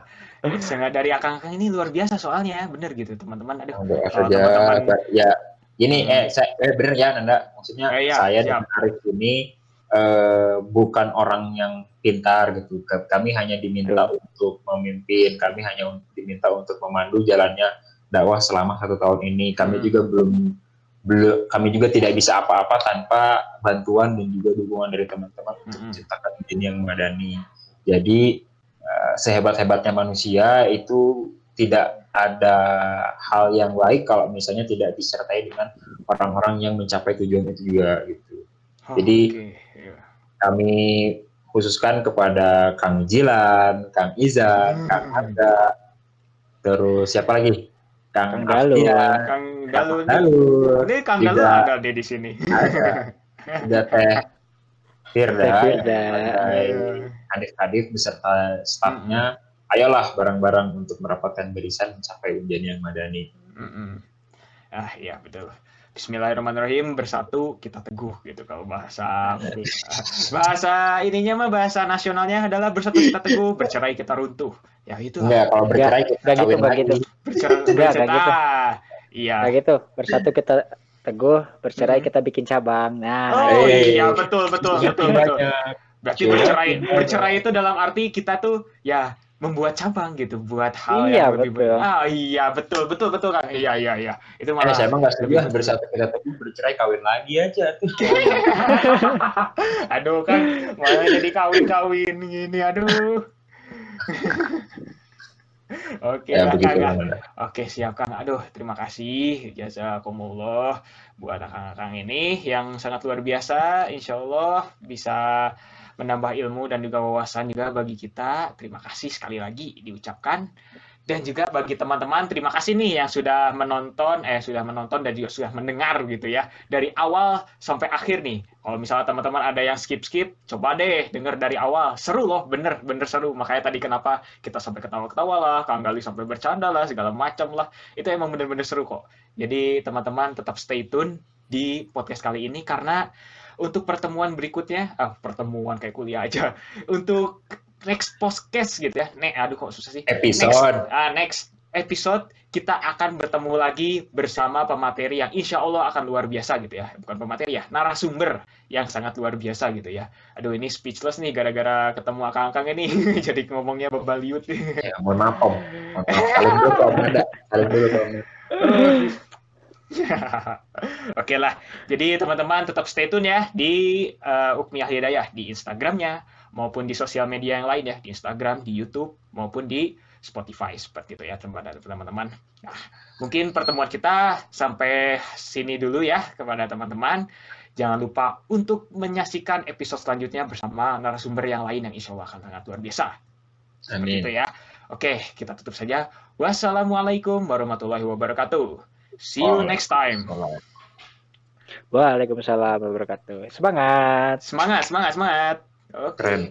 Speaker 1: Sangat dari akang-akang ini luar biasa soalnya, bener gitu teman-teman. Aduh,
Speaker 3: Doa
Speaker 1: kalau teman-teman-
Speaker 3: Ya, ini
Speaker 1: Hmm.
Speaker 3: eh saya eh, bener ya Nanda. Maksudnya
Speaker 1: Eh, iya,
Speaker 3: saya
Speaker 1: siap.
Speaker 3: dan Arif ini eh, bukan orang yang pintar gitu. Kami hanya diminta untuk memimpin. Kami hanya diminta untuk memandu jalannya dakwah selama satu tahun ini. Kami
Speaker 1: Hmm.
Speaker 3: juga belum belum kami juga tidak bisa apa-apa tanpa bantuan dan juga dukungan dari teman-teman untuk
Speaker 1: Mm-mm.
Speaker 3: menciptakan ini yang madani. Jadi eh, sehebat-hebatnya manusia itu tidak ada hal yang baik kalau misalnya tidak disertai dengan orang-orang yang mencapai tujuan itu juga gitu.
Speaker 1: Oh,
Speaker 3: Jadi. Kami khususkan kepada Kang Jilan, Kang Izan,
Speaker 1: Hmm.
Speaker 3: Kang Ada, terus siapa lagi?
Speaker 2: Kang
Speaker 3: Kang. Afia,
Speaker 1: Kang. Dalu, Ini Kang
Speaker 3: Juga.
Speaker 1: ada deh di sini.
Speaker 3: ada juga Teh Firda,
Speaker 2: Teh Firda.
Speaker 3: sebagai adik-adik beserta stafnya. Ayolah bareng-bareng untuk merapatkan barisan mencapai ujian yang madani.
Speaker 1: Mm-mm. Ah iya betul. Bismillahirrahmanirrahim bersatu kita teguh gitu kalau bahasa bahasa ininya mah bahasa nasionalnya adalah bersatu kita teguh bercerai kita runtuh ya itu
Speaker 3: Enggak, kalau bercerai kita
Speaker 2: Enggak gitu, enggak gitu.
Speaker 1: bercerai
Speaker 2: Enggak, enggak
Speaker 1: bercerai
Speaker 2: gitu.
Speaker 1: ah, iya
Speaker 2: Kayak gitu, bersatu kita teguh, bercerai
Speaker 1: Hmm.
Speaker 2: kita bikin cabang. Nah,
Speaker 1: oh
Speaker 3: Eh,
Speaker 1: iya betul betul
Speaker 3: Iya,
Speaker 1: betul betul berarti bercerai
Speaker 3: iya.
Speaker 1: bercerai itu dalam arti kita tuh ya membuat cabang gitu buat hal
Speaker 2: Iya,
Speaker 1: yang lebih
Speaker 2: betul.
Speaker 1: ah iya betul betul betul kan iya iya iya itu
Speaker 3: Eh,
Speaker 1: malah
Speaker 3: saya emang nggak setuju bersatu kita teguh bercerai kawin lagi aja tuh.
Speaker 1: aduh kan malah jadi kawin-kawin gini aduh Oke
Speaker 3: Ya begitu
Speaker 1: Kang.
Speaker 3: Nanda.
Speaker 1: Oke siap Kang. Aduh terima kasih jazakumullah buat akang-akang ini yang sangat luar biasa. Insya Allah bisa menambah ilmu dan juga wawasan juga bagi kita. Terima kasih sekali lagi diucapkan. Dan juga bagi teman-teman, terima kasih nih yang sudah menonton, eh sudah menonton dan juga sudah mendengar gitu ya. Dari awal sampai akhir nih. Kalau misalnya teman-teman ada yang skip-skip, coba deh denger dari awal. Seru loh, bener, bener seru. Makanya tadi kenapa kita sampai ketawa-ketawa lah, Kang Gali sampai bercanda lah, segala macam lah. Itu emang bener-bener seru kok. Jadi teman-teman tetap stay tune di podcast kali ini karena untuk pertemuan berikutnya, ah pertemuan kayak kuliah aja. Untuk next podcast gitu ya. Nek, aduh kok susah sih.
Speaker 3: Episode.
Speaker 1: Next, ah, next episode kita akan bertemu lagi bersama pemateri yang insya Allah akan luar biasa gitu ya. Bukan pemateri ya, narasumber yang sangat luar biasa gitu ya. Aduh ini speechless nih gara-gara ketemu akang-akang ini. Jadi ngomongnya bebaliut.
Speaker 3: Ya, mohon maaf Om. Mohon maaf. Salim dulu Om Nanda. Salim dulu ke Om.
Speaker 1: Oke lah, jadi teman-teman tetap stay tune ya di uh, Ukmiyah Hidayah di Instagramnya maupun di sosial media yang lain ya di Instagram, di YouTube maupun di Spotify seperti itu ya teman-teman. Nah, mungkin pertemuan kita sampai sini dulu ya kepada teman-teman. Jangan lupa untuk menyaksikan episode selanjutnya bersama narasumber yang lain yang insya Allah akan sangat luar biasa. Seperti
Speaker 3: Amin.
Speaker 1: itu ya. Oke, kita tutup saja. Wassalamualaikum warahmatullahi wabarakatuh. See you
Speaker 3: Waalaikumsalam.
Speaker 1: next time.
Speaker 2: Waalaikumsalam warahmatullahi wabarakatuh. Semangat.
Speaker 1: Semangat, semangat, semangat. Oke.
Speaker 3: Keren.